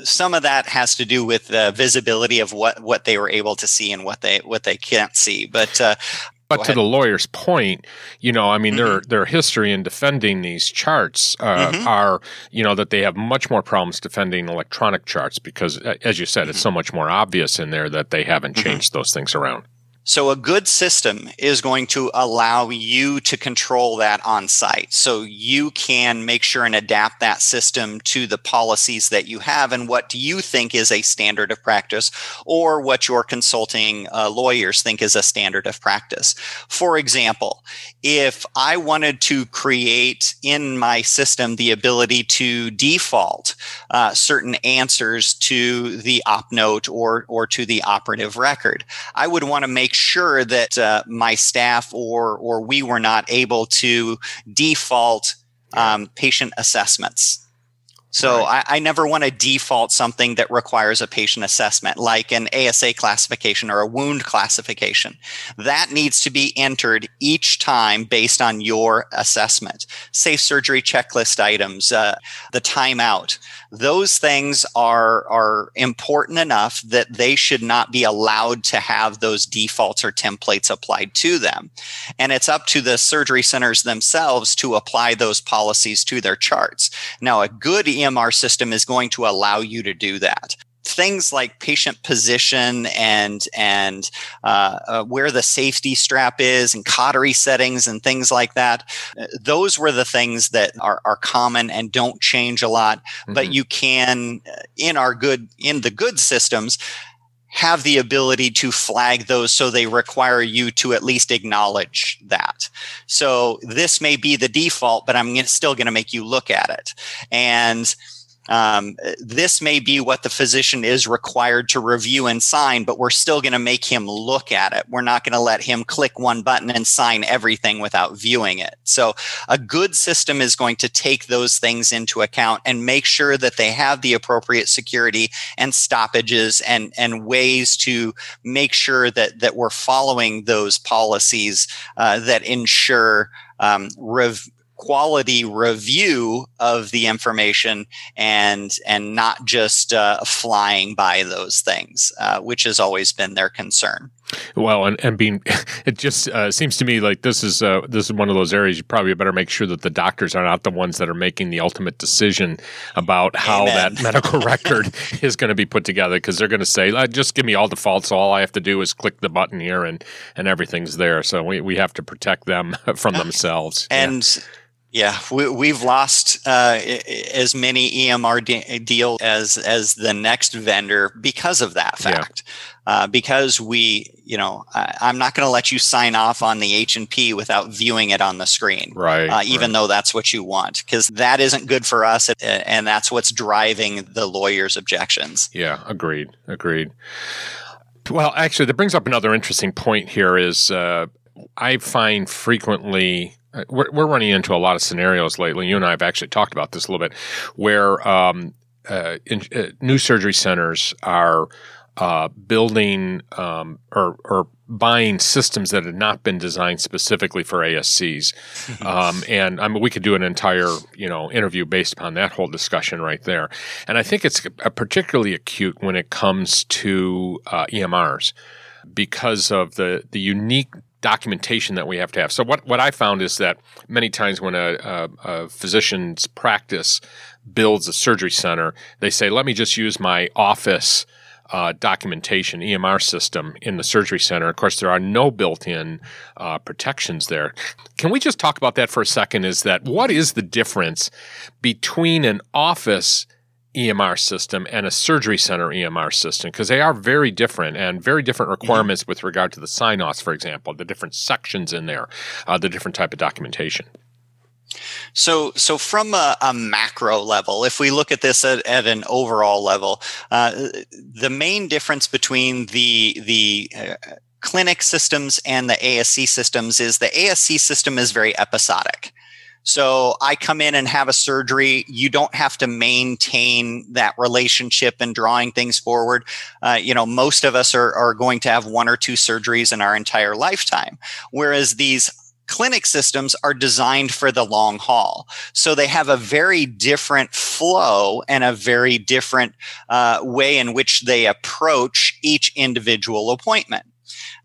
some of that has to do with the visibility of what what they were able to see and what they what they can't see. But uh, but to the lawyer's point, you know, I mean, mm-hmm. their their history in defending these charts uh, mm-hmm. are, you know, that they have much more problems defending electronic charts because, as you said, mm-hmm. it's so much more obvious in there that they haven't mm-hmm. changed those things around. So a good system is going to allow you to control that on site. So you can make sure and adapt that system to the policies that you have and what you think is a standard of practice or what your consulting uh, lawyers think is a standard of practice. For example, if I wanted to create in my system the ability to default uh, certain answers to the op note or, or to the operative record, I would want to make sure that uh, my staff or or we were not able to default um, patient assessments. So right. I, I, never want to default something that requires a patient assessment, like an ASA classification or a wound classification. That needs to be entered each time based on your assessment. Safe surgery checklist items, uh, the timeout those things are are important enough that they should not be allowed to have those defaults or templates applied to them. And it's up to the surgery centers themselves to apply those policies to their charts. Now a good emr system is going to allow you to do that things like patient position and and uh, uh, where the safety strap is and cautery settings and things like that those were the things that are, are common and don't change a lot mm-hmm. but you can uh, in our good in the good systems have the ability to flag those so they require you to at least acknowledge that. So this may be the default, but I'm still going to make you look at it. And um, this may be what the physician is required to review and sign, but we're still going to make him look at it. We're not going to let him click one button and sign everything without viewing it. So a good system is going to take those things into account and make sure that they have the appropriate security and stoppages and, and ways to make sure that, that we're following those policies uh, that ensure um, quality review of the information and and not just uh, flying by those things, uh, which has always been their concern. Well, and, and being, it just uh, seems to me like this is uh, this is one of those areas you probably better make sure that the doctors are not the ones that are making the ultimate decision about how Amen. that medical record is going to be put together because they're going to say, just give me all defaults. So all I have to do is click the button here and and everything's there. So we, we have to protect them from themselves. And yeah. Yeah, we, have lost uh, as many EMR de- deals as as the next vendor because of that fact. Yeah. Uh, because we, you know, I, am not going to let you sign off on the H and P without viewing it on the screen, right? Uh, even right. though that's what you want, because that isn't good for us, and that's what's driving the lawyer's objections. Yeah, agreed, agreed. Well, actually, that brings up another interesting point. Here is uh, I find frequently we're, we're running into a lot of scenarios lately. You and I have actually talked about this a little bit, where um, uh, in, uh, new surgery centers are uh, building um, or, or, buying systems that had not been designed specifically for ASCs. um, and I mean, we could do an entire you know interview based upon that whole discussion right there. And I think it's particularly acute when it comes to uh, EMRs because of the the unique documentation that we have to have. So what, what I found is that many times when a, a, a, physician's practice builds a surgery center, they say, let me just use my office uh, documentation EMR system in the surgery center. Of course, there are no built-in uh, protections there. Can we just talk about that for a second? Is that what is the difference between an office EMR system and a surgery center EMR system because they are very different and very different mm-hmm. requirements mm-hmm. with regard to the sign offs, for example, the different sections in there, uh, the different type of documentation. So, so from a, a, macro level, if we look at this at, at an overall level, uh, the main difference between the the uh, clinic systems and the ASC systems is the ASC system is very episodic. So I come in and have a surgery. You don't have to maintain that relationship and drawing things forward. Uh, you know, most of us are, are going to have one or two surgeries in our entire lifetime. Whereas these clinic systems are designed for the long haul. So they have a very different flow and a very different uh, way in which they approach each individual appointment.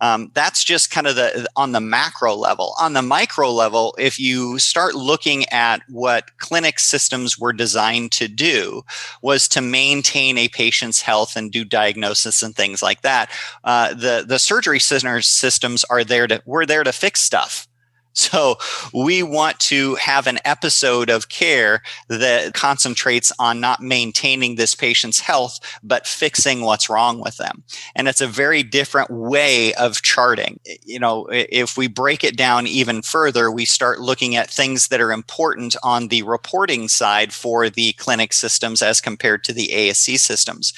Um, that's just kind of the on the macro level. On the micro level, if you start looking at what clinic systems were designed to do, was to maintain a patient's health and do diagnosis and things like that. Uh, the the surgery centers systems are there to we're there to fix stuff so we want to have an episode of care that concentrates on not maintaining this patient's health, but fixing what's wrong with them. And it's a very different way of charting. You know, if we break it down even further, we start looking at things that are important on the reporting side for the clinic systems as compared to the ASC systems.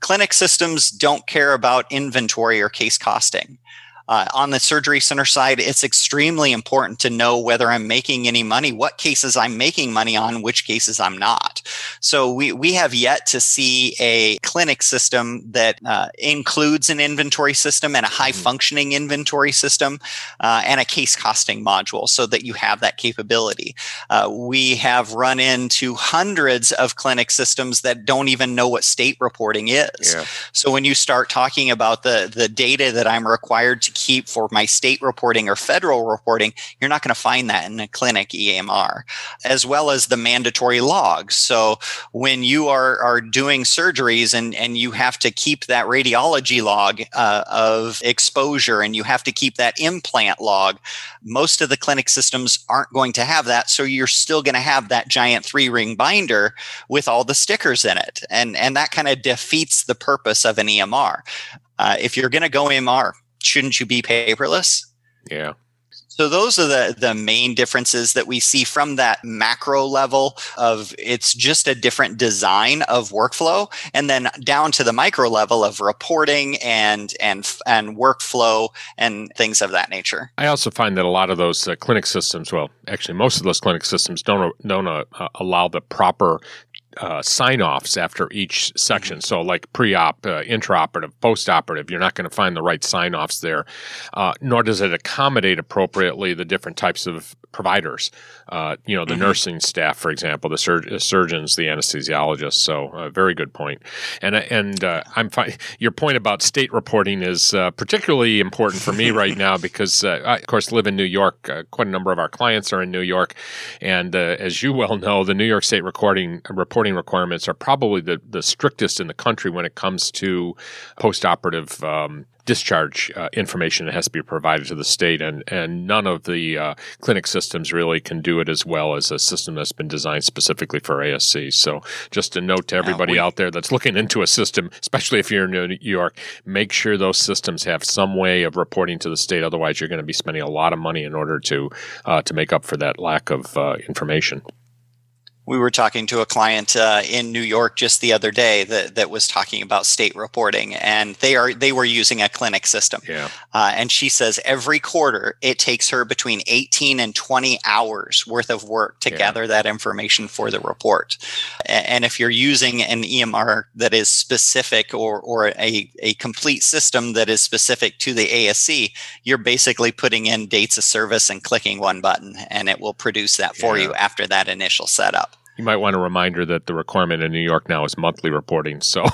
Clinic systems don't care about inventory or case costing. Uh, on the surgery center side, it's extremely important to know whether I'm making any money, what cases I'm making money on, which cases I'm not. So we, we have yet to see a clinic system that uh, includes an inventory system and a high mm-hmm. functioning inventory system uh, and a case costing module so that you have that capability. Uh, we have run into hundreds of clinic systems that don't even know what state reporting is. Yeah. So when you start talking about the, the data that I'm required to keep for my state reporting or federal reporting, you're not going to find that in a clinic EMR, as well as the mandatory logs. So when you are, are doing surgeries and, and you have to keep that radiology log uh, of exposure and you have to keep that implant log, most of the clinic systems aren't going to have that. So you're still going to have that giant three ring binder with all the stickers in it. And, and that kind of defeats the purpose of an EMR. Uh, if you're going to go EMR, shouldn't you be paperless? Yeah. So those are the the main differences that we see from that macro level of it's just a different design of workflow and then down to the micro level of reporting and and and workflow and things of that nature. I also find that a lot of those uh, clinic systems, well, actually most of those clinic systems don't don't uh, allow the proper uh, sign offs after each section. Mm-hmm. So, like pre op, uh, intraoperative, post operative, you're not going to find the right sign offs there, uh, nor does it accommodate appropriately the different types of providers. Uh, you know, the mm-hmm. nursing staff, for example, the sur- surgeons, the anesthesiologists. So, uh, very good point. And and uh, I'm fi- your point about state reporting is particularly important for me right now because, I, of course, live in New York. quite a number of our clients are in New York, and as you well know, the New York State recording report reporting requirements are probably the, the strictest in the country when it comes to post-operative um, discharge uh, information that has to be provided to the state, and and none of the uh, clinic systems really can do it as well as a system that's been designed specifically for ASC. So, just a note to everybody out there that's looking into a system, especially if you're in New York, make sure those systems have some way of reporting to the state. Otherwise, you're going to be spending a lot of money in order to uh, to make up for that lack of uh, information we were talking to a client uh, in New York just the other day that, that was talking about state reporting, and they are they were using a clinic system. Yeah. Uh, and she says every quarter it takes her between 18 and 20 hours worth of work to yeah. gather that information for the report. And if you're using an EMR that is specific or or a, a complete system that is specific to the ASC, you're basically putting in dates of service and clicking one button, and it will produce that for yeah. you after that initial setup. You might want a reminder that the requirement in New York now is monthly reporting. So,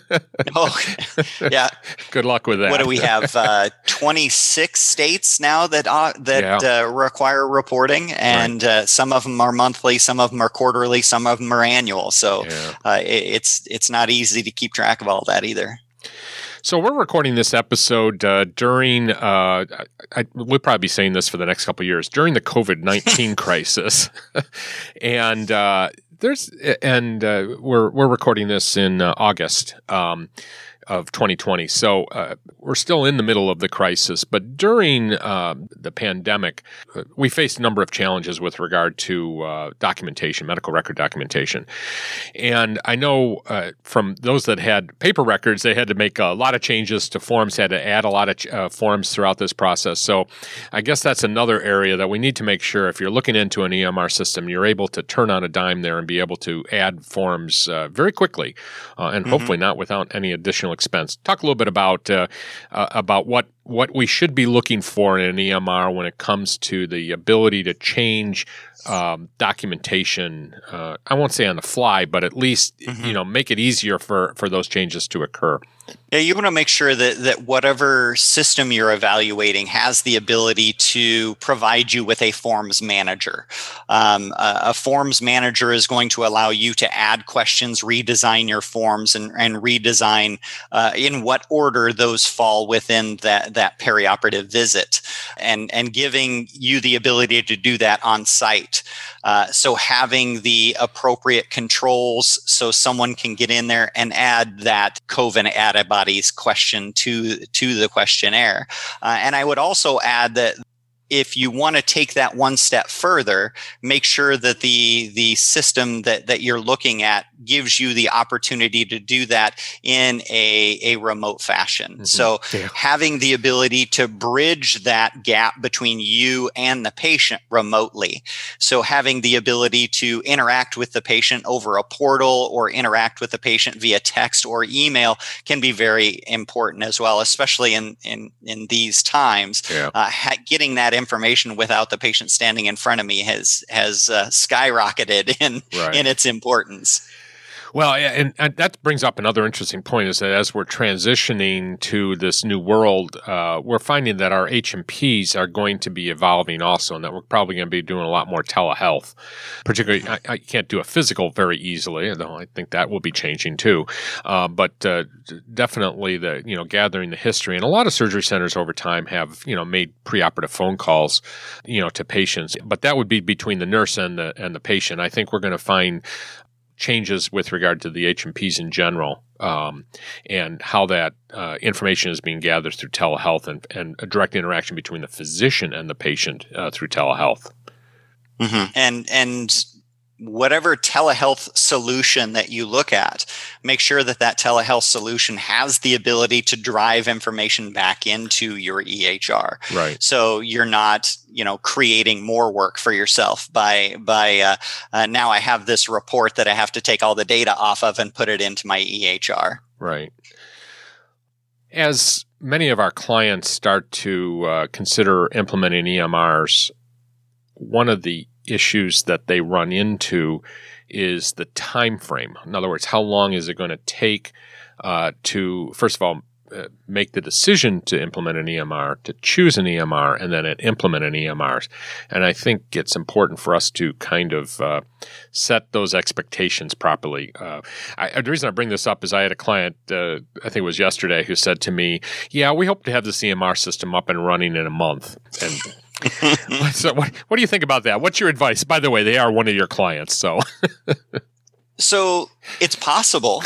oh, yeah. Good luck with that. What do we have? Uh, Twenty six states now that uh, that yeah. uh, require reporting, and right. Uh, some of them are monthly, some of them are quarterly, some of them are annual. So yeah. Uh, it, it's it's not easy to keep track of all that either. So we're recording this episode uh, during. Uh, I, we'll probably be saying this for the next couple years during the COVID nineteen crisis, and uh, there's and uh, we're we're recording this in uh, August. Um, of 2020. So uh, we're still in the middle of the crisis, but during uh, the pandemic, uh, we faced a number of challenges with regard to uh, documentation, medical record documentation. And I know uh, from those that had paper records, they had to make a lot of changes to forms, had to add a lot of uh, forms throughout this process. So I guess that's another area that we need to make sure if you're looking into an EMR system, you're able to turn on a dime there and be able to add forms very quickly and mm-hmm. hopefully not without any additional expense. Talk a little bit about uh, uh, about what what we should be looking for in an EMR when it comes to the ability to change um, documentation. Uh, I won't say on the fly, but at least mm-hmm. you know make it easier for for those changes to occur. Yeah, you want to make sure that that whatever system you're evaluating has the ability to provide you with a forms manager. Um, a, a, forms manager is going to allow you to add questions, redesign your forms, and, and redesign uh, in what order those fall within that that perioperative visit, and and giving you the ability to do that on site. Uh, so having the appropriate controls so someone can get in there and add that COVID antibodies question to to the questionnaire. Uh, and I would also add that if you want to take that one step further, make sure that the the system that, that you're looking at gives you the opportunity to do that in a, a remote fashion. Mm-hmm. So yeah. having the ability to bridge that gap between you and the patient remotely. So having the ability to interact with the patient over a portal or interact with the patient via text or email can be very important as well, especially in in, in these times. Yeah. Uh, ha- getting that information without the patient standing in front of me has has uh, skyrocketed in right. in its importance. Well, and, and, that brings up another interesting point: is that as we're transitioning to this new world, uh, we're finding that our H&Ps are going to be evolving also, and that we're probably going to be doing a lot more telehealth. Particularly, I, I can't do a physical very easily, though I think that will be changing too. Uh, but uh, definitely, the you know gathering the history, and a lot of surgery centers over time have you know made preoperative phone calls, you know, to patients. But that would be between the nurse and the and the patient. I think we're going to find changes with regard to the H&Ps in general um, and how that uh, information is being gathered through telehealth and, and, a direct interaction between the physician and the patient uh, through telehealth. Mm-hmm. And and whatever telehealth solution that you look at, make sure that that telehealth solution has the ability to drive information back into your EHR. Right. So you're not, you know, creating more work for yourself by by uh, uh, now I have this report that I have to take all the data off of and put it into my EHR. Right. As many of our clients start to uh, consider implementing EMRs, one of the issues that they run into is the time frame. In other words, how long is it going to take uh, to, first of all, uh, make the decision to implement an EMR, to choose an EMR, and then implement an EMR. And I think it's important for us to kind of uh, set those expectations properly. Uh, I, the reason I bring this up is I had a client, uh, I think it was yesterday, who said to me, "Yeah, we hope to have this EMR system up and running in a month." And so what, what do you think about that? What's your advice? By the way, they are one of your clients, so. so it's possible.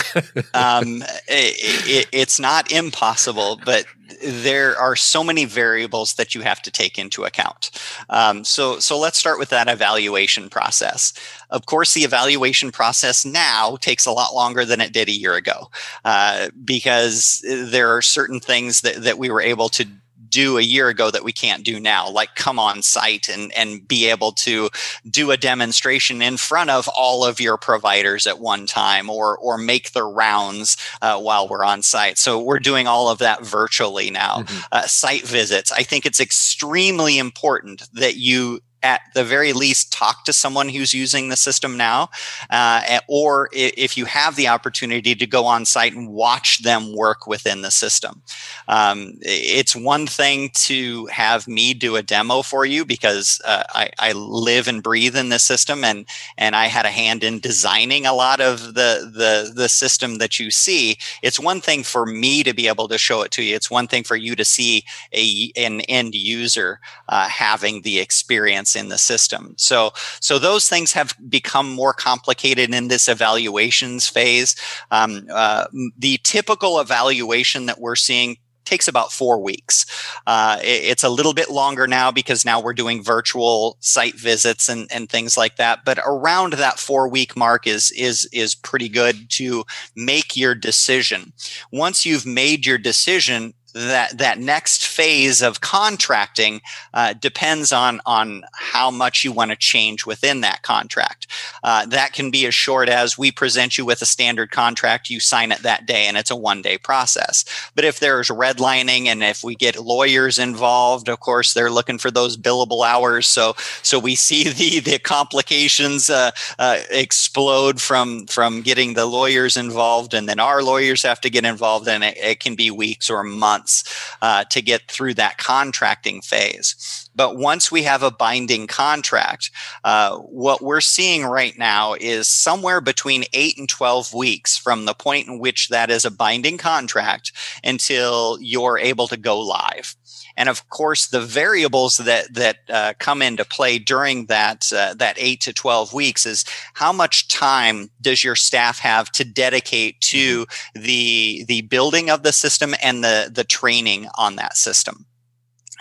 Um, it, it, it's not impossible, but there are so many variables that you have to take into account. Um, so, so let's start with that evaluation process. Of course, the evaluation process now takes a lot longer than it did a year ago uh, because there are certain things that, that we were able to do a year ago that we can't do now, like come on site and, and be able to do a demonstration in front of all of your providers at one time or, or make the rounds uh, while we're on site. So we're doing all of that virtually now. Mm-hmm. Uh, site visits. I think it's extremely important that you at the very least talk to someone who's using the system now uh, or if you have the opportunity to go on site and watch them work within the system. Um, it's one thing to have me do a demo for you because uh, I, I, live and breathe in this system and and i had a hand in designing a lot of the the the system that you see. It's one thing for me to be able to show it to you. It's one thing for you to see a an end user uh, having the experience in the system. So, so those things have become more complicated in this evaluations phase. Um, uh, the typical evaluation that we're seeing takes about four weeks. Uh, it, it's a little bit longer now because now we're doing virtual site visits and, and things like that. But around that four week mark is is is pretty good to make your decision. Once you've made your decision, that that next phase of contracting uh, depends on on how much you want to change within that contract. Uh, that can be as short as we present you with a standard contract, you sign it that day, and it's a one day process. But if there's redlining and if we get lawyers involved, of course they're looking for those billable hours. So so we see the the complications uh, uh, explode from from getting the lawyers involved, and then our lawyers have to get involved, and it, it can be weeks or months months uh, to get through that contracting phase. But once we have a binding contract, uh, what we're seeing right now is somewhere between eight and 12 weeks from the point in which that is a binding contract until you're able to go live and of course the variables that that uh, come into play during that uh, that eight to twelve weeks is how much time does your staff have to dedicate to mm-hmm. the the building of the system and the the training on that system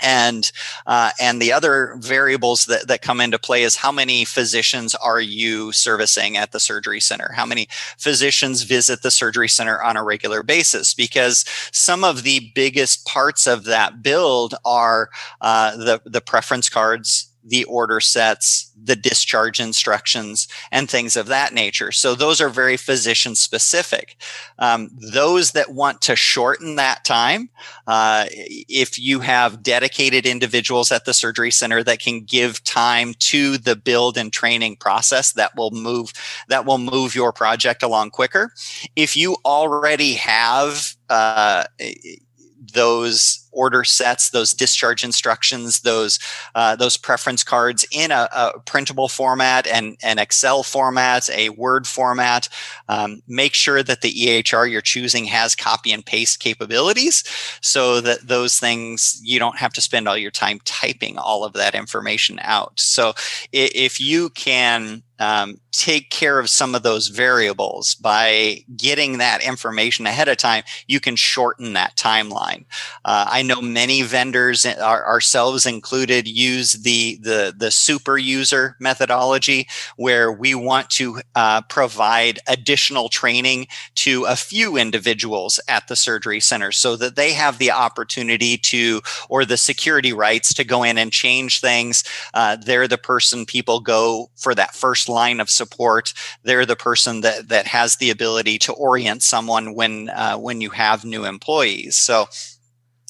and uh, and the other variables that, that come into play is how many physicians are you servicing at the surgery center? How many physicians visit the surgery center on a regular basis? Because some of the biggest parts of that build are uh, the the preference cards the order sets, the discharge instructions, and things of that nature. So those are very physician specific. Um, those that want to shorten that time, uh, if you have dedicated individuals at the surgery center that can give time to the build and training process, that will move that will move your project along quicker. If you already have uh, those order sets, those discharge instructions, those uh, those preference cards in a, a, printable format and an Excel format, a Word format. Um, make sure that the EHR you're choosing has copy and paste capabilities, so that those things you don't have to spend all your time typing all of that information out. So if you can um, take care of some of those variables by getting that information ahead of time, you can shorten that timeline. Uh, I know many vendors, uh, ourselves included, use the the the super user methodology, where we want to uh, provide additional training to a few individuals at the surgery center, so that they have the opportunity to or the security rights to go in and change things. Uh, they're the person people go for that first line of support. They're the person that that has the ability to orient someone when uh, when you have new employees. So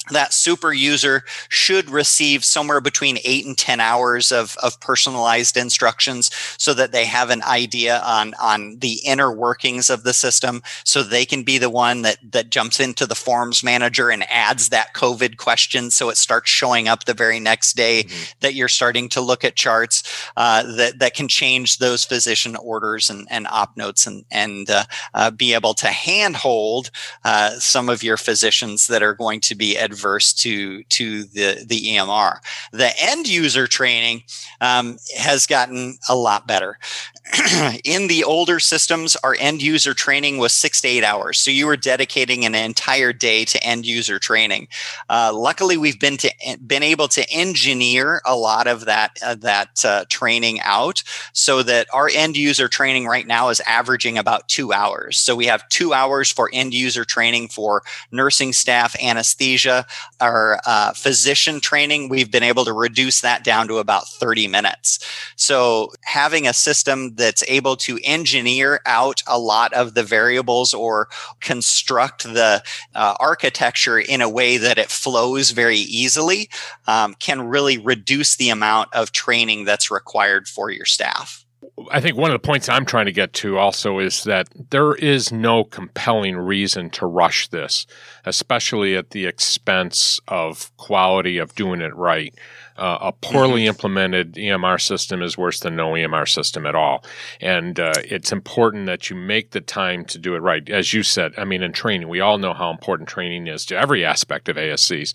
that super user should receive somewhere between eight and 10 hours of, of personalized instructions so that they have an idea on, on the inner workings of the system. So they can be the one that, that jumps into the forms manager and adds that COVID question. So it starts showing up the very next day mm-hmm. that you're starting to look at charts uh, that, that can change those physician orders and, and op notes and, and uh, uh, be able to handhold uh, some of your physicians that are going to be adverse to to the the EMR. The end user training um, has gotten a lot better. in the older systems, our end user training was six to eight hours. So you were dedicating an entire day to end user training. Uh, luckily, we've been to been able to engineer a lot of that uh, that uh, training out, so that our end user training right now is averaging about two hours. So we have two hours for end user training for nursing staff, anesthesia, our uh, physician training. We've been able to reduce that down to about thirty minutes. So having a system that's able to engineer out a lot of the variables or construct the uh, architecture in a way that it flows very easily um, can really reduce the amount of training that's required for your staff. I think one of the points I'm trying to get to also is that there is no compelling reason to rush this, especially at the expense of quality of doing it right. Uh, a poorly mm-hmm. implemented EMR system is worse than no EMR system at all. And uh, it's important that you make the time to do it right. As you said, I mean, in training, we all know how important training is to every aspect of ASCs,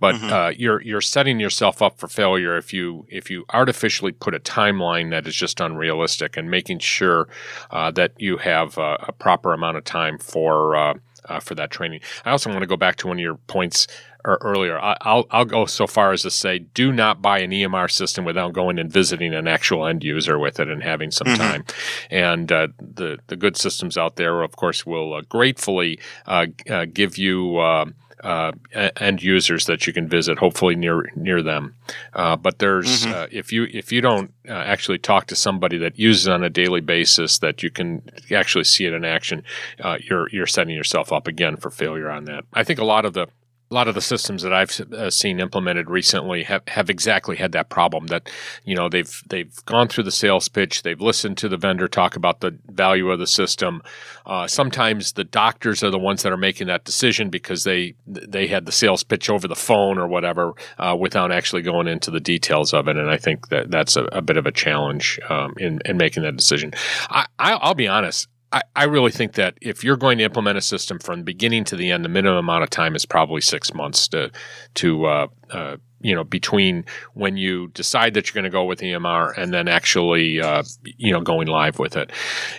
but mm-hmm. uh, you're you're setting yourself up for failure if you if you artificially put a timeline that is just unrealistic and making sure uh, that you have a proper amount of time for. Uh, uh, for that training. I also want to go back to one of your points earlier. I, will I'll go so far as to say, do not buy an EMR system without going and visiting an actual end user with it and having some mm-hmm. time. And uh, the the good systems out there, of course, will uh, gratefully uh, uh give you. Uh, uh, end users that you can visit, hopefully near near them. Uh, but there's mm-hmm. uh, if you if you don't uh, actually talk to somebody that uses it on a daily basis, that you can actually see it in action, uh, you're you're setting yourself up again for failure on that. I think a lot of the a lot of the systems that I've uh, seen implemented recently have, have exactly had that problem that you know they've they've gone through the sales pitch they've listened to the vendor talk about the value of the system. Uh, sometimes the doctors are the ones that are making that decision because they they had the sales pitch over the phone or whatever uh, without actually going into the details of it. And I think that that's a, a bit of a challenge um, in, in making that decision. I, I'll be honest I, I really think that if you're going to implement a system from the beginning to the end, the minimum amount of time is probably six months to to uh, uh, you know between when you decide that you're going to go with EMR and then actually uh, you know going live with it.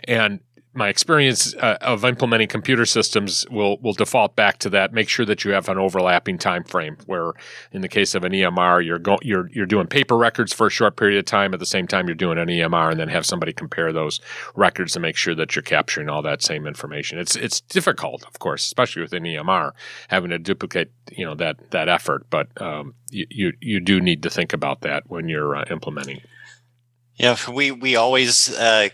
And my experience uh, of implementing computer systems will will default back to that. Make sure that you have an overlapping time frame. Where, in the case of an EMR, you're go, you're you're doing paper records for a short period of time. At the same time, you're doing an EMR, and then have somebody compare those records to make sure that you're capturing all that same information. It's it's difficult, of course, especially with an EMR, having to duplicate you know that that effort. But um, you, you you do need to think about that when you're uh, implementing. Yeah, we we always uh,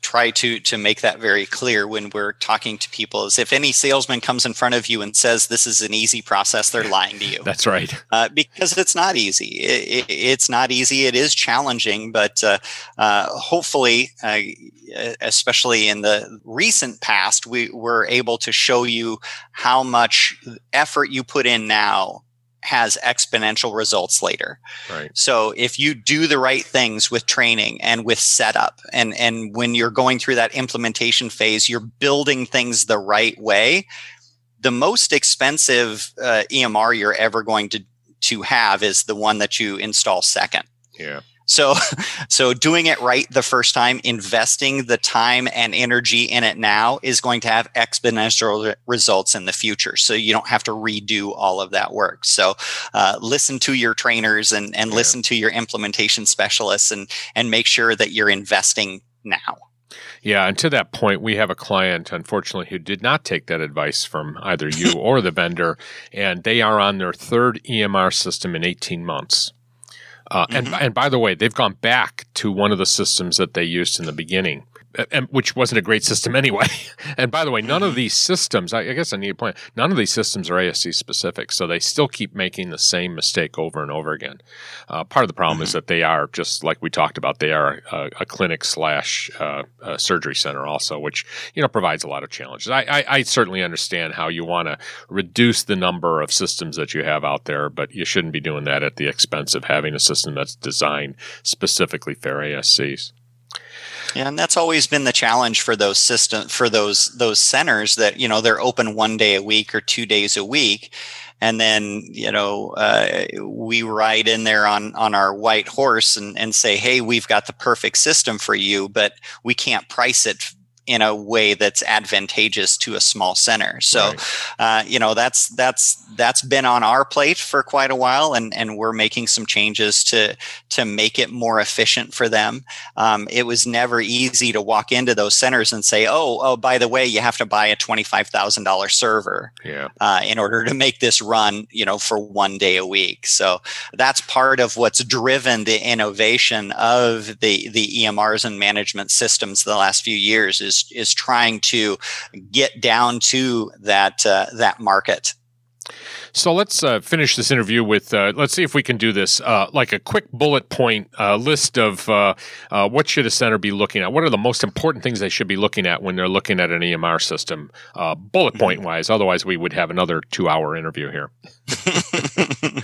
try to to make that very clear when we're talking to people. Is if any salesman comes in front of you and says this is an easy process, they're lying to you. That's right. Uh, because it's not easy. It, it, it's not easy. It is challenging, but uh, uh hopefully, uh, especially in the recent past, we were able to show you how much effort you put in now has exponential results later. Right. So if you do the right things with training and with setup and and when you're going through that implementation phase, you're building things the right way. The most expensive uh, EMR you're ever going to to have is the one that you install second. Yeah. So, so doing it right the first time, investing the time and energy in it now is going to have exponential results in the future. So you don't have to redo all of that work. So, uh, listen to your trainers and, and yeah. listen to your implementation specialists and, and make sure that you're investing now. Yeah, and to that point, we have a client, unfortunately, who did not take that advice from either you or the vendor, and they are on their third EMR system in 18 months. Uh, mm-hmm. and, and by the way, they've gone back to one of the systems that they used in the beginning and, which wasn't a great system anyway. and by the way, none of mm-hmm. these systems, I, guess I need to point, none of these systems are ASC specific. So they still keep making the same mistake over and over again. Uh, part of the problem mm-hmm. is that they are, just like we talked about, they are a, a clinic slash uh, a surgery center also, which, you know, provides a lot of challenges. I, I, I certainly understand how you want to reduce the number of systems that you have out there, but you shouldn't be doing that at the expense of having a system that's designed specifically for ASCs. Yeah, and that's always been the challenge for those system for those those centers that you know they're open one day a week or two days a week, and then you know uh, we ride in there on on our white horse and and say, hey, we've got the perfect system for you, but we can't price it in a way that's advantageous to a small center. So, right. uh, you know, that's that's that's been on our plate for quite a while, and and we're making some changes to to make it more efficient for them. Um, it was never easy to walk into those centers and say, oh, oh, by the way, you have to buy a twenty five thousand dollar server, yeah. uh, in order to make this run, you know, for one day a week. So that's part of what's driven the innovation of the the EMRs and management systems the last few years is is is trying to get down to that uh, that market. So let's uh, finish this interview with uh, let's see if we can do this uh, like a quick bullet point uh, list of uh, uh, what should a center be looking at. What are the most important things they should be looking at when they're looking at an EMR system, bullet point mm-hmm. wise. Otherwise, we would have another two hour interview here.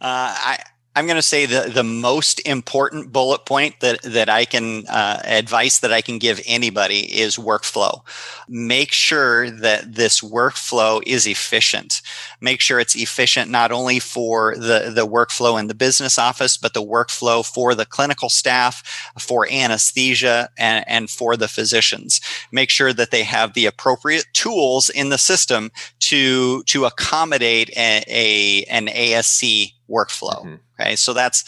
I I'm going to say the the most important bullet point that that I can uh, advice that I can give anybody is workflow. Make sure that this workflow is efficient. Make sure it's efficient not only for the the workflow in the business office, but the workflow for the clinical staff, for anesthesia, and, and for the physicians. Make sure that they have the appropriate tools in the system to to accommodate a, a an ASC workflow. Mm-hmm. Okay, so that's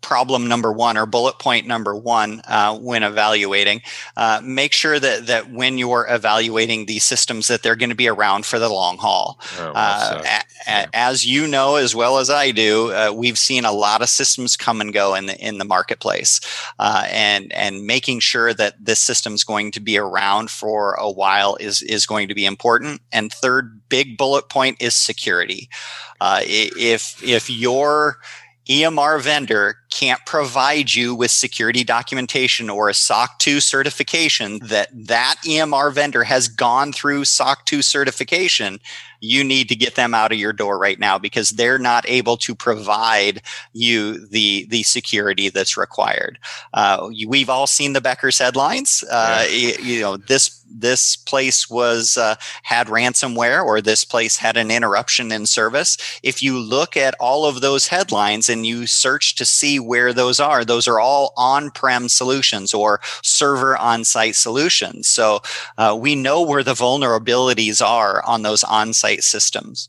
problem number one or bullet point number one uh, when evaluating. Uh, make sure that that when you're evaluating these systems, that they're going to be around for the long haul. Oh, uh, a, a, as you know as well as I do, uh, we've seen a lot of systems come and go in the in the marketplace, uh, and and making sure that this system's going to be around for a while is is going to be important. And third big bullet point is security. Uh, if if your EMR vendor can't provide you with security documentation or a SOC 2 certification that that EMR vendor has gone through SOC 2 certification, you need to get them out of your door right now because they're not able to provide you the the security that's required. Uh, we've all seen the Becker's headlines. Uh, yeah. you, you know this this place was uh, had ransomware or this place had an interruption in service if you look at all of those headlines and you search to see where those are those are all on-prem solutions or server on-site solutions so uh, we know where the vulnerabilities are on those on-site systems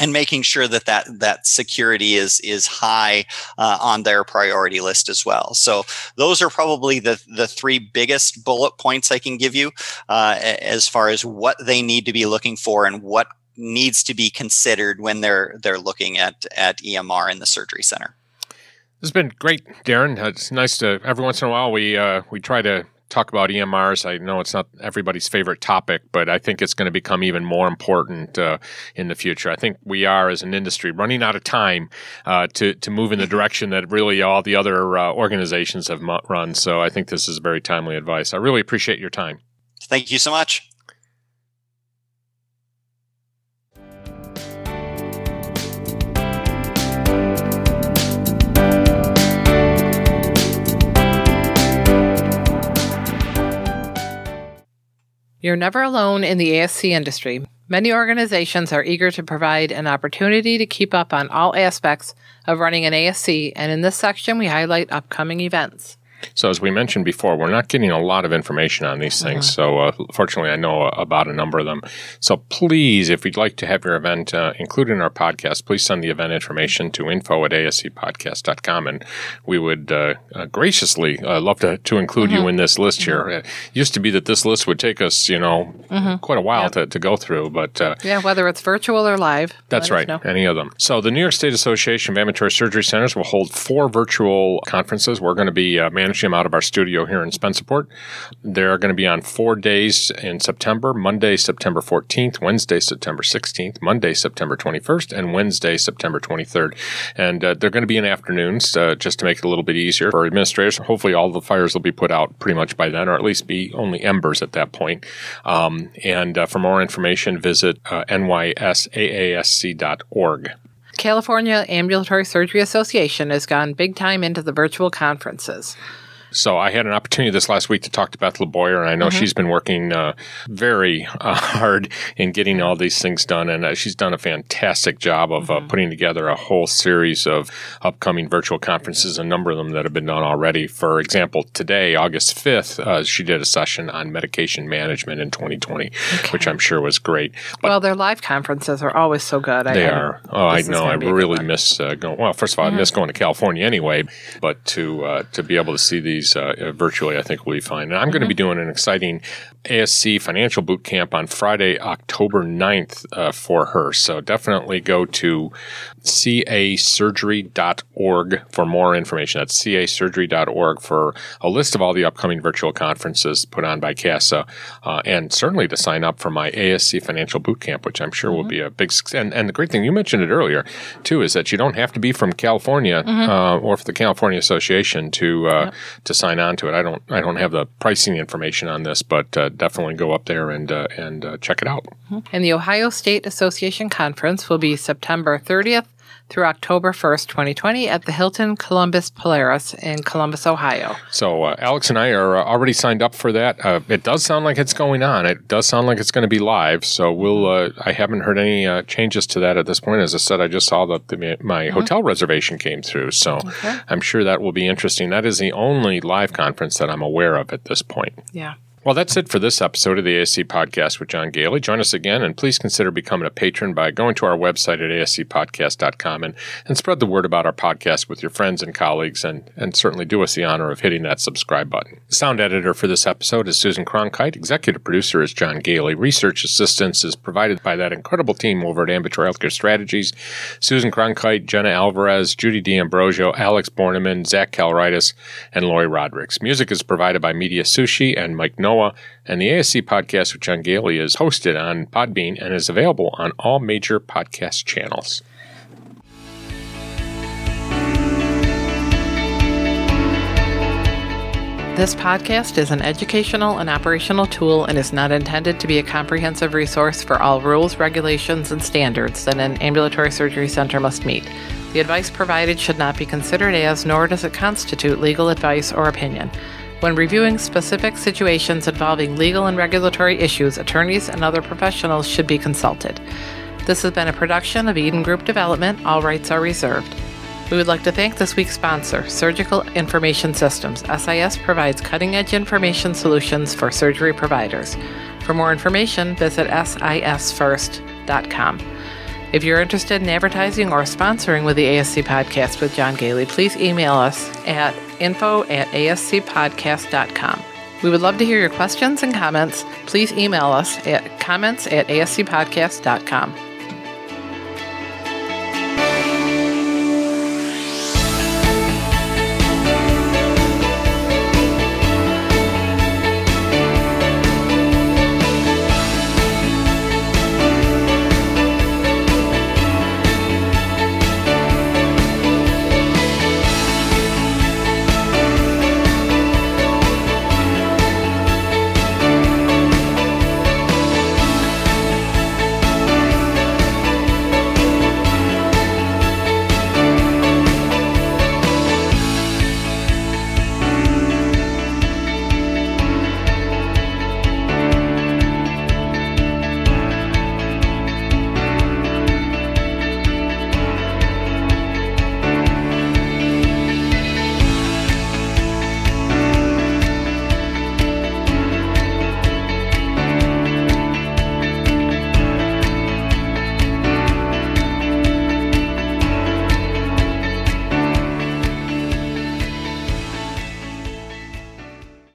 and making sure that that that security is is high uh, on their priority list as well. So those are probably the the three biggest bullet points I can give you uh, as far as what they need to be looking for and what needs to be considered when they're they're looking at at EMR in the surgery center. This has been great, Darren. It's nice to every once in a while we uh, we try to talk about EMRs. I know it's not everybody's favorite topic, but I think it's going to become even more important uh, in the future. I think we are, as an industry, running out of time uh, to to move in the direction that really all the other uh, organizations have run. So I think this is very timely advice. I really appreciate your time. Thank you so much. You're never alone in the ASC industry. Many organizations are eager to provide an opportunity to keep up on all aspects of running an ASC, and in this section, we highlight upcoming events. So, as we mentioned before, we're not getting a lot of information on these things. Mm-hmm. So, uh, fortunately, I know about a number of them. So, please, if you'd like to have your event uh, included in our podcast, please send the event information to info at ascpodcast.com. And we would uh, uh graciously uh, love to, to include mm-hmm. you in this list here. Mm-hmm. It used to be that this list would take us, you know, mm-hmm. quite a while yep. to, to go through. But uh, yeah, whether it's virtual or live. That's right. Any of them. So, the New York State Association of Ambulatory Surgery Centers will hold four virtual conferences. We're going to be managing them out of our studio here in Spencerport. They're going to be on four days in September Monday, September 14th, Wednesday, September 16th, Monday, September 21st, and Wednesday, September 23rd. And uh, they're going to be in afternoons uh, just to make it a little bit easier for administrators. Hopefully, all the fires will be put out pretty much by then, or at least be only embers at that point. Um, and uh, for more information, visit uh, nysaasc.org. California Ambulatory Surgery Association has gone big time into the virtual conferences. So I had an opportunity this last week to talk to Beth LeBoyer, and I know mm-hmm. she's been working uh, very uh, hard in getting all these things done, and uh, she's done a fantastic job of uh, mm-hmm. putting together a whole series of upcoming virtual conferences, a number of them that have been done already. For example, today, August 5th, uh, she did a session on medication management in 2020, okay. which I'm sure was great. But well, their live conferences are always so good. They I, are. Oh, I know. I really miss uh, going. Well, first of all, mm-hmm. I miss going to California anyway, but to to be able to see these these uh, virtually, I think will be fine. And I'm mm-hmm. going to be doing an exciting ASC financial boot camp on Friday, October 9th uh, for her. So definitely go to casurgery.org for more information. That's casurgery.org for a list of all the upcoming virtual conferences put on by CASA, uh, and certainly to sign up for my ASC financial boot camp, which I'm sure mm-hmm. will be a big success. And, and, the great thing, you mentioned it earlier, too, is that you don't have to be from California mm-hmm. uh, or for the California Association to uh, yep. to sign on to it. I don't I don't have the pricing information on this, but uh, definitely go up there and uh, and uh, check it out. And the Ohio State Association Conference will be September 30th through October 1st, 2020, at the Hilton Columbus Polaris in Columbus, Ohio. So, uh, Alex and I are uh, already signed up for that. Uh, it does sound like it's going on. It does sound like it's going to be live. So, we'll. Uh, I haven't heard any uh, changes to that at this point. As I said, I just saw that the, my mm-hmm. hotel reservation came through. So, okay. I'm sure that will be interesting. That is the only live conference that I'm aware of at this point. Yeah. Well, that's it for this episode of the ASC Podcast with John Goehle. Join us again, and please consider becoming a patron by going to our website at ascpodcast.com and, and spread the word about our podcast with your friends and colleagues, and, and certainly do us the honor of hitting that subscribe button. The sound editor for this episode is Susan Cronkite. Executive producer is John Goehle. Research assistance is provided by that incredible team over at Ambulatory Healthcare Strategies Susan Cronkite, Jenna Alvarez, Judy D'Ambrosio, Alex Borneman, Zach Calritis, and Lori Rodericks. Music is provided by Media Sushi and Mike Noah. Noah, and the ASC podcast with John Goehle is hosted on Podbean and is available on all major podcast channels. This podcast is an educational and operational tool and is not intended to be a comprehensive resource for all rules, regulations, and standards that an ambulatory surgery center must meet. The advice provided should not be considered as, nor does it constitute legal advice or opinion. When reviewing specific situations involving legal and regulatory issues, attorneys and other professionals should be consulted. This has been a production of Eden Group Development. All rights are reserved. We would like to thank this week's sponsor, Surgical Information Systems. SIS provides cutting edge information solutions for surgery providers. For more information, visit sisfirst.com. If you're interested in advertising or sponsoring with the ASC podcast with John Goehle, please email us at info at ascpodcast.com. We would love to hear your questions and comments. Please email us at comments at ascpodcast.com.